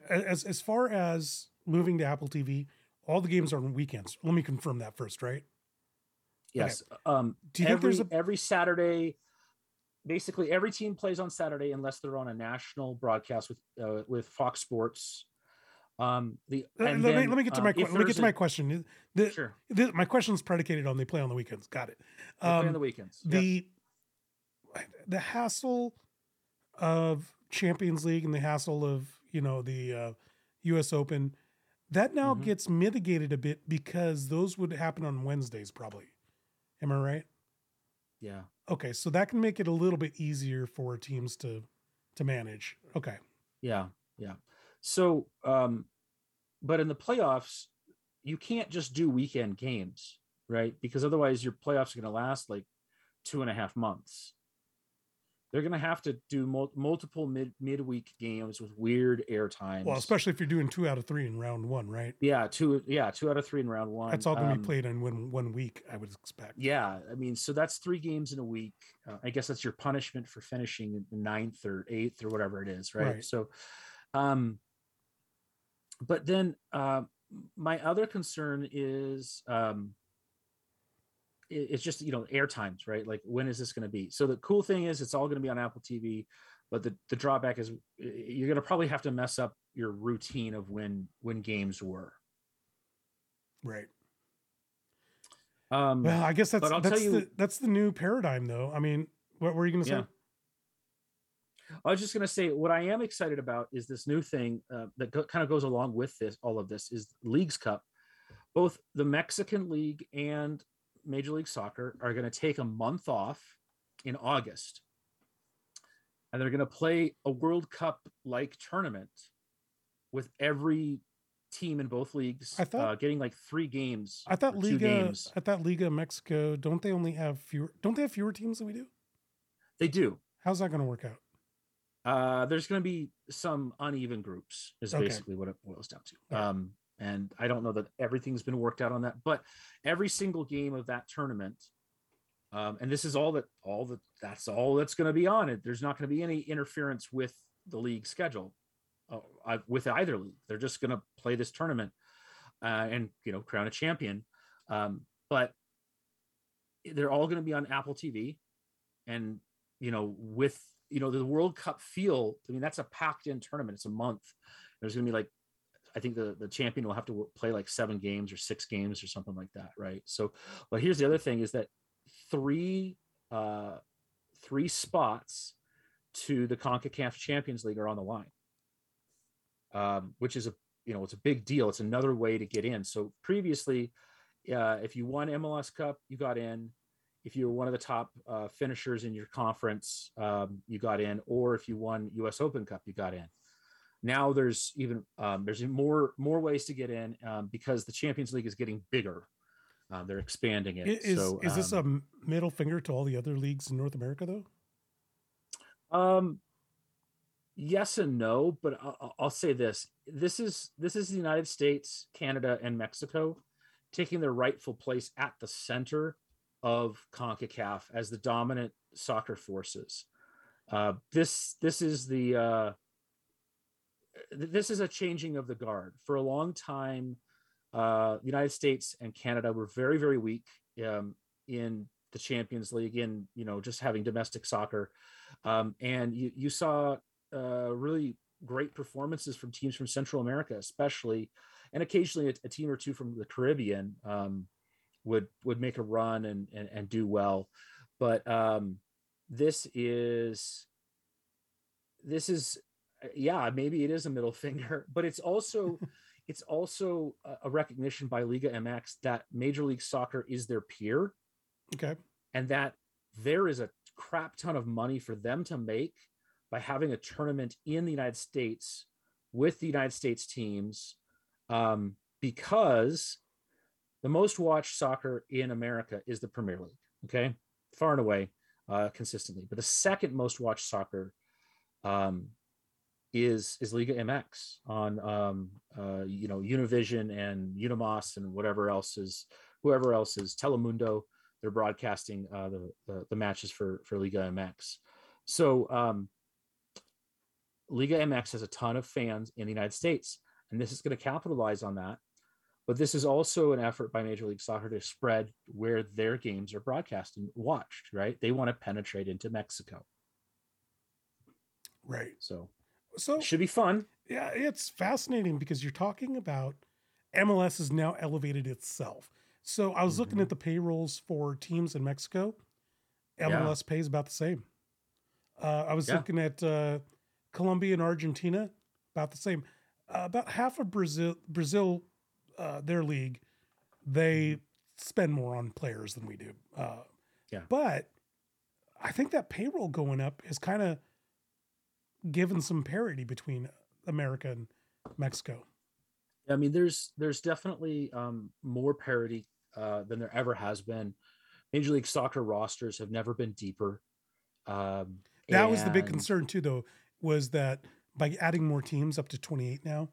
as as far as moving to Apple TV? All the games are on weekends. Let me confirm that first, right? Yes. Okay. Um, Do you every, think there's a... every Saturday? Basically every team plays on Saturday unless they're on a national broadcast with uh, with Fox Sports. Um, the let, then, me let me get to um, my let me get to my question. The, sure. The, my question is predicated on they play on the weekends. Got it. Um, play on um, the weekends. The yep. the hassle of Champions League and the hassle of you know the uh, U.S. Open that now mm-hmm. gets mitigated a bit because those would happen on Wednesdays probably. Am I right? Yeah. Okay, so that can make it a little bit easier for teams to to manage. Okay. Yeah, yeah. So, um, but in the playoffs, you can't just do weekend games, right? Because otherwise, your playoffs are going to last like two and a half months they're going to have to do mul- multiple mid midweek games with weird air times. Well, especially if you're doing two out of three in round one, right? Yeah, two. Yeah, two out of three in round one. That's all going to um, be played in one one week, I would expect. Yeah, I mean, so that's three games in a week. Uh, I guess that's your punishment for finishing ninth or eighth or whatever it is, right? right. So, um, but then uh, my other concern is um it's just you know air times right? Like when is this going to be? So the cool thing is it's all going to be on apple tv but the, the drawback is you're going to probably have to mess up your routine of when when games were. Right. Um well i guess that's that's you, the that's the new paradigm though. I mean what were you going to say? Yeah. I was just going to say what I am excited about is this new thing uh, that go, kind of goes along with this. All of this is Leagues Cup, both the Mexican League and Major League Soccer are going to take a month off in August and they're going to play a World Cup like tournament with every team in both leagues I thought, uh, getting like three games. I thought Liga I thought Liga Mexico don't they only have fewer don't they have fewer teams than we do? They do. How's that going to work out? Uh, there's going to be some uneven groups is okay. basically what it boils down to. Um, and I don't know that everything's been worked out on that, but every single game of that tournament, um, and this is all that all that that's all that's going to be on it. There's not going to be any interference with the league schedule uh, with either league. They're just going to play this tournament uh, and you know crown a champion. Um, but they're all going to be on Apple TV, and you know with you know the World Cup feel. I mean that's a packed in tournament. It's a month. There's going to be like I think the the champion will have to play like seven games or six games or something like that, right? So, but here's the other thing: is that three uh, three spots to the Concacaf Champions League are on the line, um, which is a you know it's a big deal. It's another way to get in. So previously, uh, if you won MLS Cup, you got in. If you were one of the top uh, finishers in your conference, um, you got in. Or if you won US Open Cup, you got in. Now there's even um, there's more more ways to get in um, because the Champions League is getting bigger. Uh, they're expanding it. Is so, is this a middle finger to all the other leagues in North America though? Um, yes and no, but I'll, I'll, say this: this is this is the United States, Canada, and Mexico taking their rightful place at the center of Concacaf as the dominant soccer forces. Uh, this this is the uh, this is a changing of the guard. For a long time, uh, the United States and Canada were very very weak um, in the Champions League in you know just having domestic soccer, um, and you you saw uh, really great performances from teams from Central America, especially, and occasionally a, a team or two from the Caribbean um, would would make a run and and, and do well, but um, this is this is yeah maybe it is a middle finger, but it's also it's also a recognition by Liga MX that Major League Soccer is their peer. Okay. And that there is a crap ton of money for them to make by having a tournament in the United States with the United States teams um, because the most watched soccer in America is the Premier League. Okay. Far and away, uh, consistently. But the second most watched soccer um, is is Liga MX on um, uh, you know Univision and Unimas and whatever else is whoever else is Telemundo. They're broadcasting uh, the, the, the matches for for Liga MX. So um, Liga MX has a ton of fans in the United States, and this is going to capitalize on that. But this is also an effort by Major League Soccer to spread where their games are broadcast and watched. Right? They want to penetrate into Mexico. Right. So so should be fun. Yeah, it's fascinating because you're talking about MLS has now elevated itself. So I was mm-hmm. looking at the payrolls for teams in Mexico. MLS yeah. pays about the same. Uh, I was yeah. looking at uh, Colombia and Argentina, about the same. Uh, about half of Brazil, Brazil, uh, their league, they mm-hmm. spend more on players than we do. Uh, yeah, but I think that payroll going up is kind of given some parity between America and Mexico. I mean, there's there's definitely um, more parity uh, than there ever has been. Major League Soccer rosters have never been deeper. Um, that and... was the big concern too, though, was that by adding more teams up to 28 now,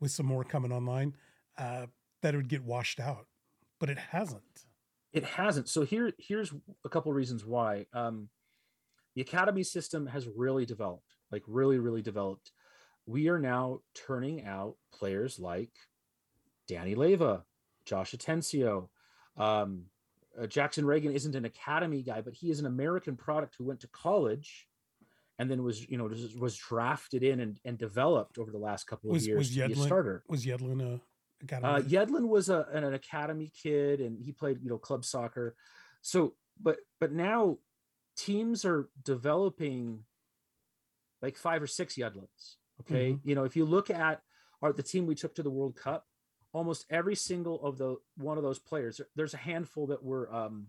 with some more coming online, uh, that it would get washed out, but it hasn't. It hasn't. So here, here's a couple of reasons why. Um, the academy system has really developed like really, really developed. We are now turning out players like Danny Leyva, Josh Atencio. Um, uh, Jackson Ragen isn't an academy guy, but he is an American product who went to college and then was, you know, was, was drafted in and, and developed over the last couple of was, years was Yedlin, to be a starter. Was Yedlin a academy? Uh, Yedlin was a, an, an academy kid and he played, you know, club soccer. So, but, but now teams are developing like five or six Yedlins. Okay. Mm-hmm. You know, if you look at our, the team we took to the World Cup, almost every single of the one of those players, there's a handful that were um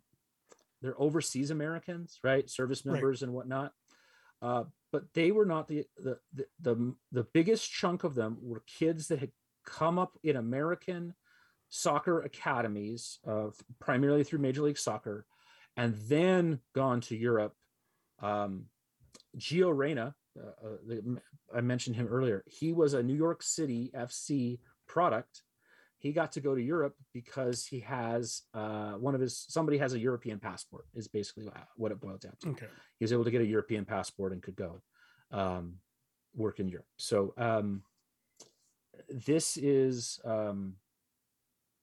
they're overseas Americans, right? Service members right. and whatnot. Uh, but they were not the, the the the the biggest chunk of them were kids that had come up in American soccer academies, uh, primarily through Major League Soccer, and then gone to Europe. Um, Gio Reyna, uh, uh I mentioned him earlier. He was a New York City FC product. He got to go to Europe because he has uh, one of his somebody has a European passport. Is basically what it boils down to. Okay, he was able to get a European passport and could go um, work in Europe. So um, this is um,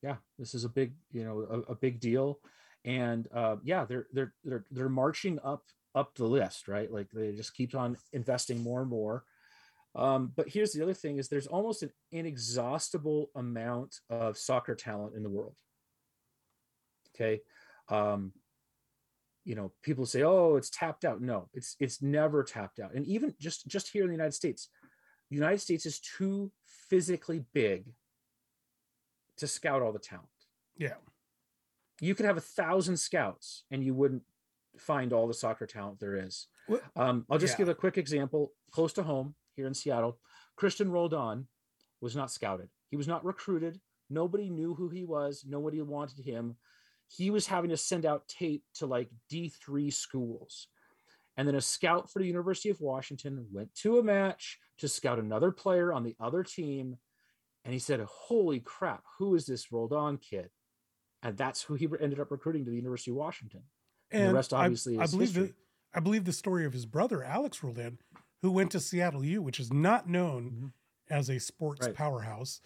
yeah, this is a big you know a, a big deal, and uh, yeah, they're they're they're they're marching up up the list, right? Like they just keep on investing more and more. Um, but here's the other thing: is there's almost an inexhaustible amount of soccer talent in the world. Okay, um, you know, people say, "Oh, it's tapped out." No, it's it's never tapped out. And even just just here in the United States, the United States is too physically big to scout all the talent. Yeah, you could have a thousand scouts, and you wouldn't find all the soccer talent there is. Um, I'll just yeah. give a quick example close to home here in Seattle. Christian Roldan was not scouted. He was not recruited. Nobody knew who he was. Nobody wanted him. He was having to send out tape to like D3 schools. And then a scout for the University of Washington went to a match to scout another player on the other team. And he said, Holy crap, who is this Roldan kid? And that's who he ended up recruiting to the University of Washington. And, the rest I- obviously I, is believe history. the I believe the story of his brother Alex Roldan, who went to Seattle U, which is not known Mhm. as a sports Right. powerhouse.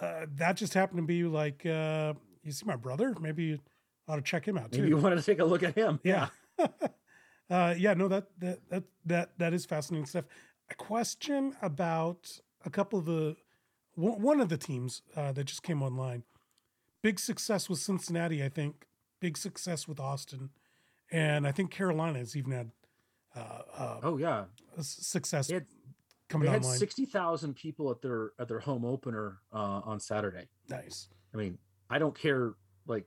Uh, that just happened to be like, uh, you see my brother, maybe you ought to check him out too. Maybe you wanted to take a look at him. yeah. uh, yeah, no, that, that, that, that, that is fascinating stuff. A question about a couple of the, one one of the teams uh, that just came online. Big success with Cincinnati, I think. Big success with Austin. And I think Carolina has even had uh, uh, Oh yeah. success had, coming they had sixty thousand people at their at their home opener uh, on Saturday. nice. I mean, I don't care like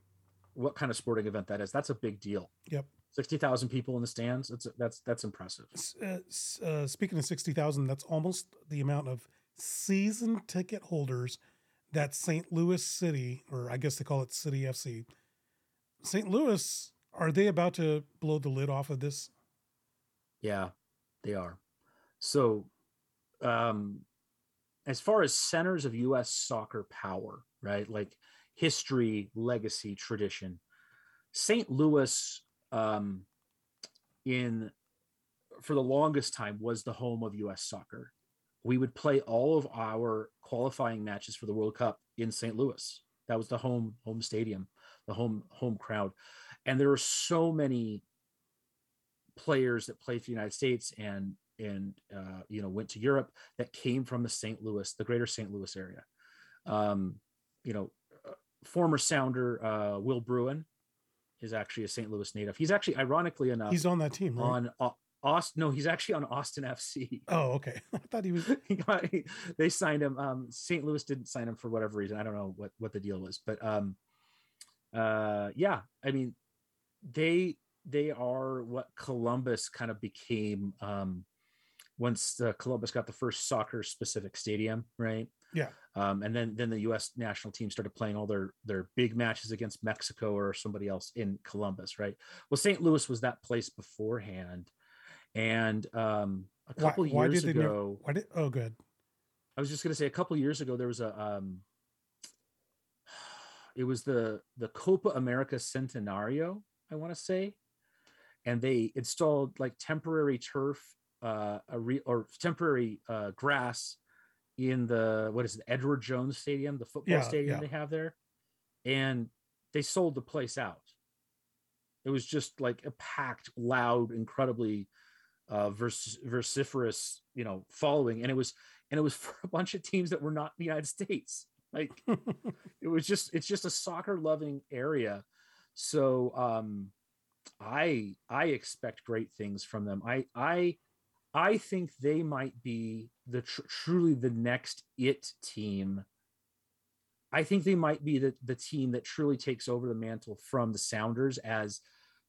what kind of sporting event that is. That's a big deal. Yep. Sixty thousand people in the stands. That's that's that's impressive. Uh, uh, speaking of 60,000, that's almost the amount of season ticket holders that St. Louis City, or I guess they call it City FC. St. Louis, are they about to blow the lid off of this? Yeah, they are. So, um, as far as centers of U.S. soccer power, right? Like history, legacy, tradition, St. Louis, um, in for the longest time was the home of U.S. soccer. We would play all of our qualifying matches for the World Cup in St. Louis. That was the home home stadium, the home home crowd, and there were so many players that played for the United States and and uh, you know went to Europe that came from the St. Louis, the greater St. Louis area. Um, you know, uh, former Sounder uh, Will Bruin is actually a St. Louis native. He's actually, ironically enough, He's on that team, right? on uh, Austin. No, he's actually on Austin FC. oh, okay. I thought he was. he got, he- they signed him. Um, St. Louis didn't sign him for whatever reason. I don't know what what the deal was, but um, uh, yeah, I mean, they they are what Columbus kind of became um, once the Columbus got the first soccer specific stadium, right? Yeah. Um, and then then the U.S. national team started playing all their their big matches against Mexico or somebody else in Columbus, right? Well, St. Louis was that place beforehand, and um, a couple why years did they ago, never? Why did? Oh, good. I was just going to say a couple years ago there was a um it was the the Copa America Centenario, I want to say. And they installed like temporary turf uh a re, or temporary uh grass in the what is it Edward Jones Stadium, the football Yeah, stadium yeah. they have there. And they sold the place out. It was just like a packed, loud, incredibly uh vers- vociferous, you know, following and it was and it was for a bunch of teams that were not in the United States. Like it was just it's just a soccer loving area. So um I I expect great things from them. I I I think they might be the tr- truly the next it team. I think they might be the, the team that truly takes over the mantle from the Sounders as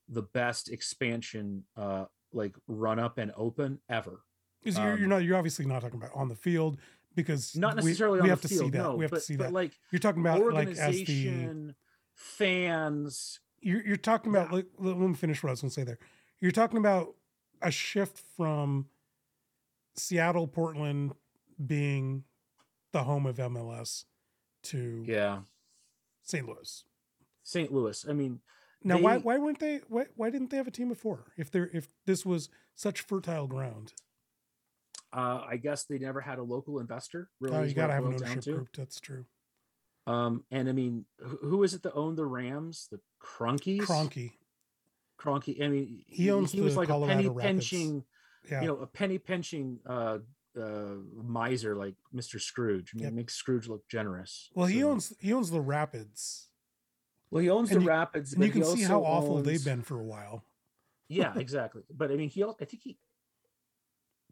the best expansion uh like run up and open ever. Because you're, you're Um, not. You're obviously not talking about on the field because Not we- necessarily we, on have the to field, see that. no, we have but, to see that. like you're talking about like as the organization, fans. you're, you're talking about like, let me finish what i was going to say there you're talking about a shift from seattle portland being the home of mls to Yeah, st louis St. Louis. I mean, now why why weren't they why, why didn't they have a team before if they're if this was such fertile ground uh, I guess they never had a local investor. Really, oh you gotta have an ownership to. group that's true Um, and I mean, who, who is it that owned the Rams? The Kroenkes. Kroenke. Kroenke. I mean, He owns he was like Colorado a penny Rapids. pinching, yeah you know, a penny pinching uh, uh, miser like Mr. Scrooge. I mean, Yep. it makes Scrooge look generous. Well, he owns he owns the Rapids, Well, he owns and the you- Rapids, and you can see how awful they've been for a while. Yeah, exactly. but I mean, he. I think he.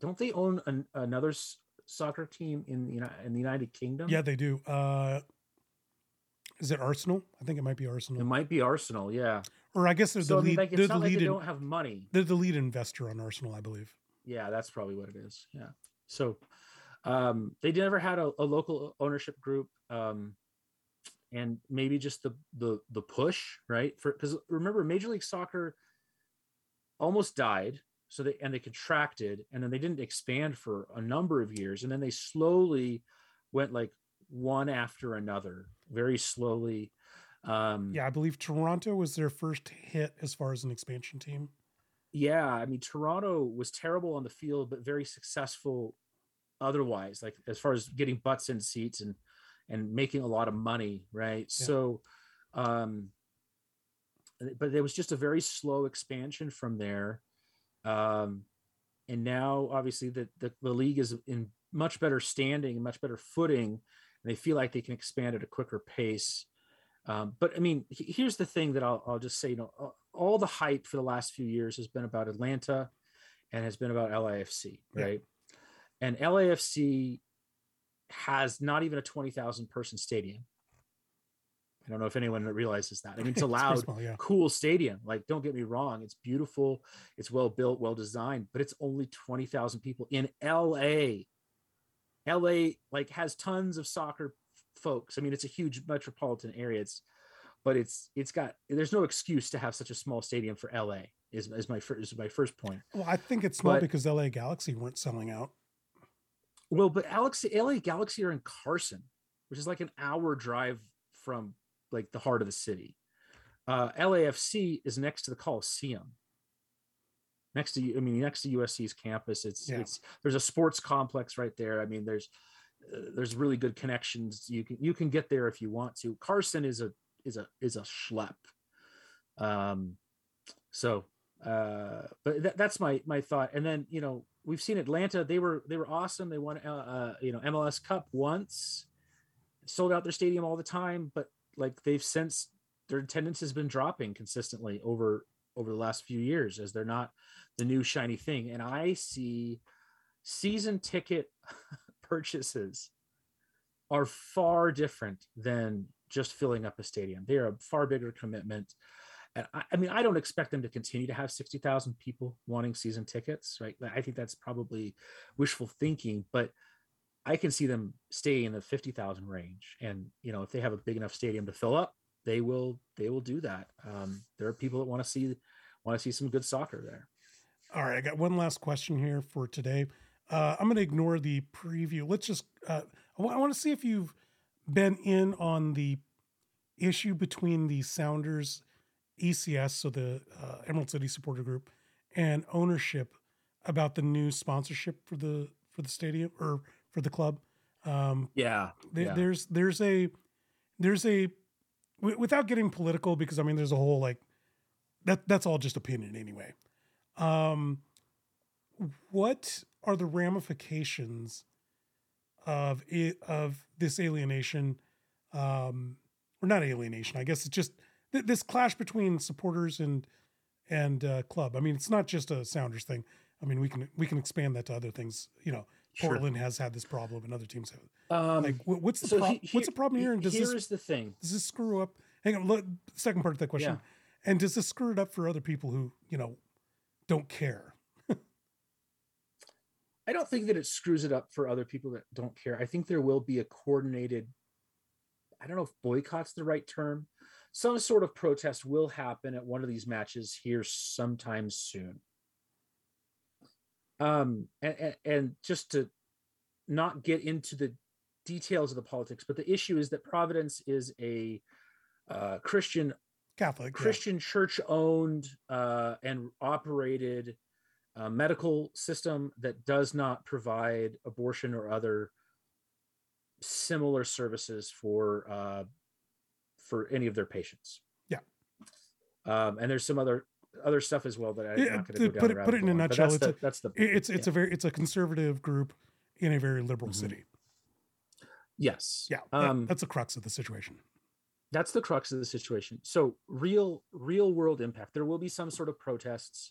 Don't they own an, another s- soccer team in know in the United Kingdom? Yeah, they do. Uh, is it Arsenal? I think it might be Arsenal. it might be Arsenal. Yeah. or I guess they're So the I mean, lead. like, they're it's the not like they in- don't have money. they're the lead investor on Arsenal, I believe. Yeah, that's probably what it is. Yeah. So um they never had a, a local ownership group. Um and maybe just the the the push, right? For because remember, Major League Soccer almost died. So they and they contracted and then they didn't expand for a number of years. And then they slowly went like one after another, very slowly. Um Yeah, I believe Toronto was their first hit as far as an expansion team. yeah i mean toronto was terrible on the field but very successful otherwise like as far as getting butts in seats and and making a lot of money right Yeah. so um but it was just a very slow expansion from there um and now obviously the, the the league is in much better standing and much better footing and they feel like they can expand at a quicker pace um, but I mean, here's the thing that I'll, I'll just say, you know, all the hype for the last few years has been about Atlanta and has been about LAFC, Yeah. right? And LAFC has not even a 20,000 person stadium. I don't know if anyone realizes that. I mean, it's a loud, small, yeah. cool stadium. Like, don't get me wrong, it's beautiful, it's well built, well designed, but it's only 20,000 people in LA. LA like has tons of soccer folks. I mean, it's a huge metropolitan area. It's but it's it's got there's no excuse to have such a small stadium for LA. Is, is my first is my first point. Well, I think it's small But- because LA Galaxy weren't selling out. Well, but Alex LA Galaxy are in Carson, which is like an hour drive from like the heart of the city. Uh, LAFC is next to the Coliseum. Next to I mean next to USC's campus. It's Yeah. it's there's a sports complex right there. I mean there's uh, there's really good connections. You can you can get there if you want to. Carson is a is a is a schlep. Um, so uh, but that, that's my my thought. And then you know we've seen Atlanta. They were they were awesome. They won uh, uh you know MLS Cup once, sold out their stadium all the time. But like they've since their attendance has been dropping consistently over over the last few years as they're not the new shiny thing. And I see season ticket purchases are far different than just filling up a stadium. They are a far bigger commitment. And I, I mean, I don't expect them to continue to have 60,000 people wanting season tickets, right? I think that's probably wishful thinking, but I can see them stay in the 50,000 range. And, you know, if they have a big enough stadium to fill up, they will, they will do that. Um, there are people that want to see, want to see some good soccer there. All right, I got one last question here for today. Uh, I'm going to ignore the preview. Let's just, uh, I want to see if you've been in on the issue between the Sounders ECS, so the uh, Emerald City Supporter Group, and ownership about the new sponsorship for the for the stadium or for the club. Um, Yeah. yeah. there's there's a there's a w- without getting political because I mean there's a whole like that that's all just opinion anyway. Um, what are the ramifications of it, of this alienation, um, or not alienation? I guess it's just th- this clash between supporters and and uh, club. I mean, it's not just a Sounders thing. I mean, we can we can expand that to other things. You know, Sure. Portland has had this problem, and other teams have. Um, Like, what's the so pro- he- what's the problem here? And does here this the thing. does this screw up? Hang on, look, second part of that question. And does this screw it up for other people who you know don't care? I don't think that it screws it up for other people that don't care. I think there will be a coordinated, I don't know if boycott's the right term. Some sort of protest will happen at one of these matches here sometime soon. Um, and, and, just to not get into the details of the politics, but the issue is that Providence is a uh, Christian Catholic, yeah. Christian church owned uh, and operated uh, medical system that does not provide abortion or other similar services for uh, for any of their patients. Yeah. Um, and there's some other other stuff as well that I'm Yeah, not going to go down put it- put it in a on, nutshell, That's it's the, a- that's the It's it's yeah. a very it's a conservative group, in a very liberal Mhm. city. Yes. Yeah, that- Um, that's the crux of the situation. that's the crux of the situation so real real world impact there will be some sort of protests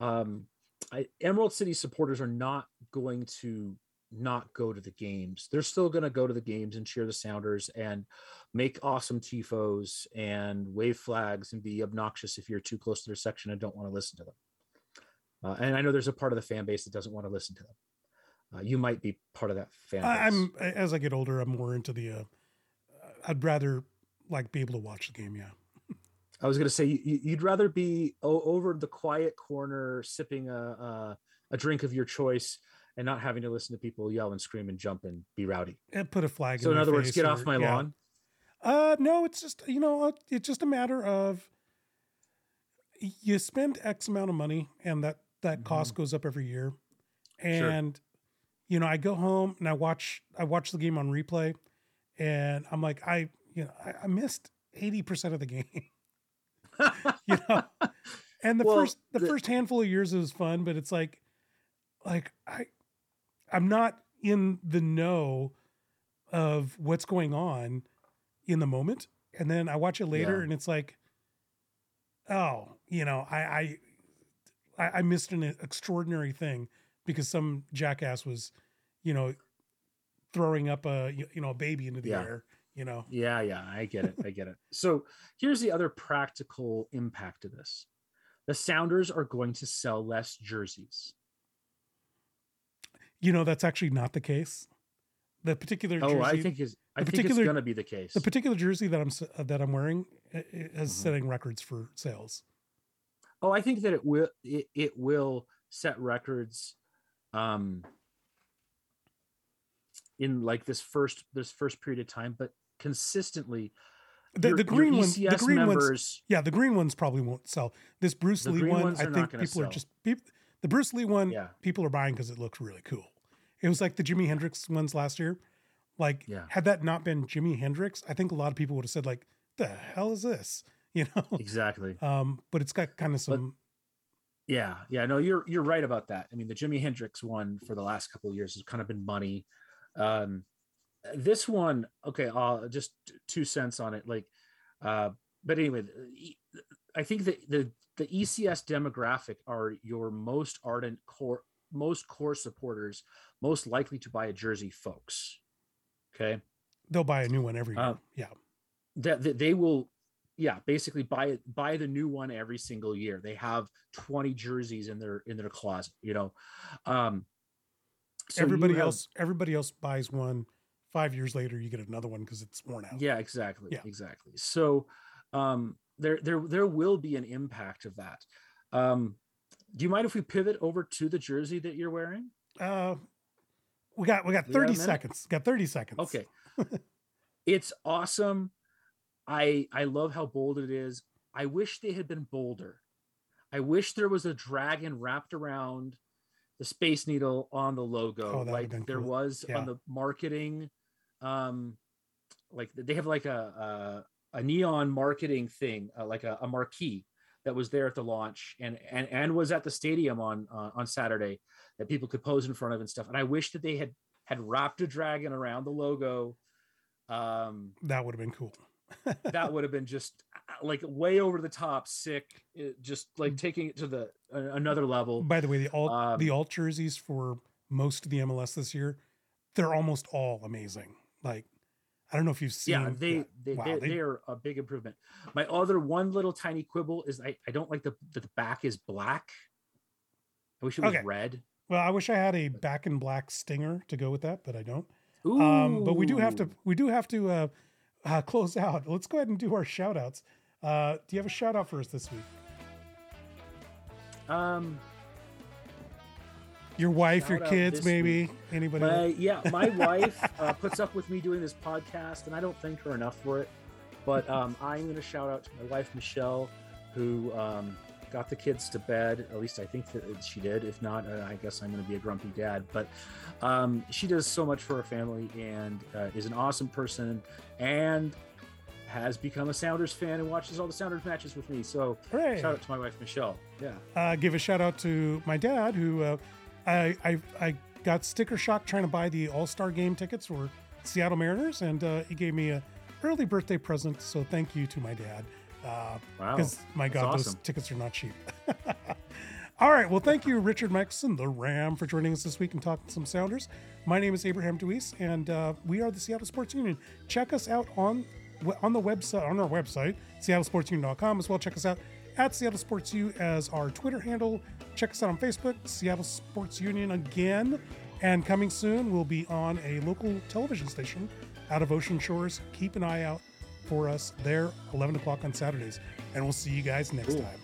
um I, emerald city supporters are not going to not go to the games they're still going to go to the games and cheer the sounders and make awesome tifos and wave flags and be obnoxious if you're too close to their section and don't want to listen to them uh, and i know there's a part of the fan base that doesn't want to listen to them uh, you might be part of that fan base I'm as I get older, I'm more into the. Uh, I'd rather like be able to watch the game. Yeah. I was going to say you, you- you'd rather be over the quiet corner sipping a, a a drink of your choice and not having to listen to people yell and scream and jump and be rowdy. And put a flag. So in their other words, get or- off my yeah. lawn. Uh, no, it's just you know, uh, it's just a matter of you spend X amount of money, and that that cost Mm-hmm. goes up every year. And you know, I go home and I watch I watch the game on replay, and I'm like, I you know, I, I missed eighty percent of the game. you know, and the Well, first the, the- first handful of years it was fun, but it's like, like I, I'm not in the know of what's going on in the moment, and then I watch it later, Yeah. and it's like, oh, you know, I I I, missed an extraordinary thing because some jackass was, you know, throwing up a you you know a baby into the Yeah. air, you know. yeah, yeah, I get it. I get it. So here's the other practical impact of this: the Sounders are going to sell less jerseys. You know, that's actually not the case. The particular jersey, Oh, I think is I think it's going to be the case. the particular jersey that I'm uh, that I'm wearing i- i- is Mhm. setting records for sales. Oh, I think that it will it, it will set records um in like this first this first period of time, but consistently The, your- the green ones, the green ones, yeah, the green ones probably won't sell. This Bruce Lee one, I think people are just peop the Bruce Lee one. Yeah. people are buying because it looks really cool. It was like the Jimi Hendrix ones last year. Like, Yeah. had that not been Jimi Hendrix, I think a lot of people would have said like, "The hell is this?" You know. exactly. Um, but it's got kind of some. Yeah, yeah, no, you're you're right about that. I mean, the Jimi Hendrix one for the last couple of years has kind of been money. Um, this one, okay, uh, just two cents on it. Like, uh, but anyway, I think that the the ECS demographic are your most ardent core, most core supporters, most likely to buy a jersey, folks. Okay, they'll buy a new one every year. Uh, yeah. that, that they will yeah basically buy buy the new one every single year they have 20 jerseys in their in their closet you know um so everybody have- else, everybody else buys one. Five years later, you get another one because it's worn out. yeah exactly Yeah. exactly so um there there there will be an impact of that um do you mind if we pivot over to the jersey that you're wearing Uh, we got we got We got seconds. Got thirty seconds. okay it's awesome i i love how bold it is i wish they had been bolder i wish there was a dragon wrapped around the space needle on the logo Oh, like there cool. was Yeah. on the marketing um like they have like a a, neon marketing thing uh, like a, a marquee that was there at the launch and and and was at the stadium on uh, on saturday that people could pose in front of and stuff and i wish that they had had wrapped a dragon around the logo um That would have been cool. that would have been just uh, like way over the top sick it, just like Mm. taking it to the uh, another level By the way, the alt Um, the alt jerseys for most of the MLS this year, they're almost all amazing. Like, I don't know if you've seen. yeah they they, Wow, they, they- are a big improvement my other one little tiny quibble is i, I don't like the that the back is black i wish it was Okay. red Well, I wish I had a back in black stinger to go with that, but I don't. Um, but we do have to we do have to uh, uh, close out. Let's go ahead and do our shout outs. Uh, do you have a shout out for us this week? um Your wife, your Shout out kids, maybe week. anybody? My, yeah, my wife uh, puts up with me doing this podcast, and I don't thank her enough for it. But um, I'm going to shout out to my wife Michelle, who um, got the kids to bed. At least I think that she did. If not, uh, I guess I'm going to be a grumpy dad. But um, she does so much for her family and uh, is an awesome person, and has become a Sounders fan and watches all the Sounders matches with me. So Hooray. shout out to my wife Michelle. Yeah. uh, give a shout out to my dad who uh, I, I I got sticker shock trying to buy the All Star game tickets for Seattle Mariners, and uh, he gave me a early birthday present. So thank you to my dad. Uh, Wow. Because my God, those tickets are not cheap. All right. Well, thank you, Richard Michelson, the Ram, for joining us this week and talking to some Sounders. My name is Abraham DeWeese, and uh, we are the Seattle Sports Union. Check us out on on the website on our website, seattlesportsunion.com as well. Check us out at Seattle Sports U as our Twitter handle. Check us out on Facebook, Seattle Sports Union again. And coming soon, we'll be on a local television station out of Ocean Shores. Keep an eye out for us there, 11 o'clock on Saturdays. And we'll see you guys next Cool. time.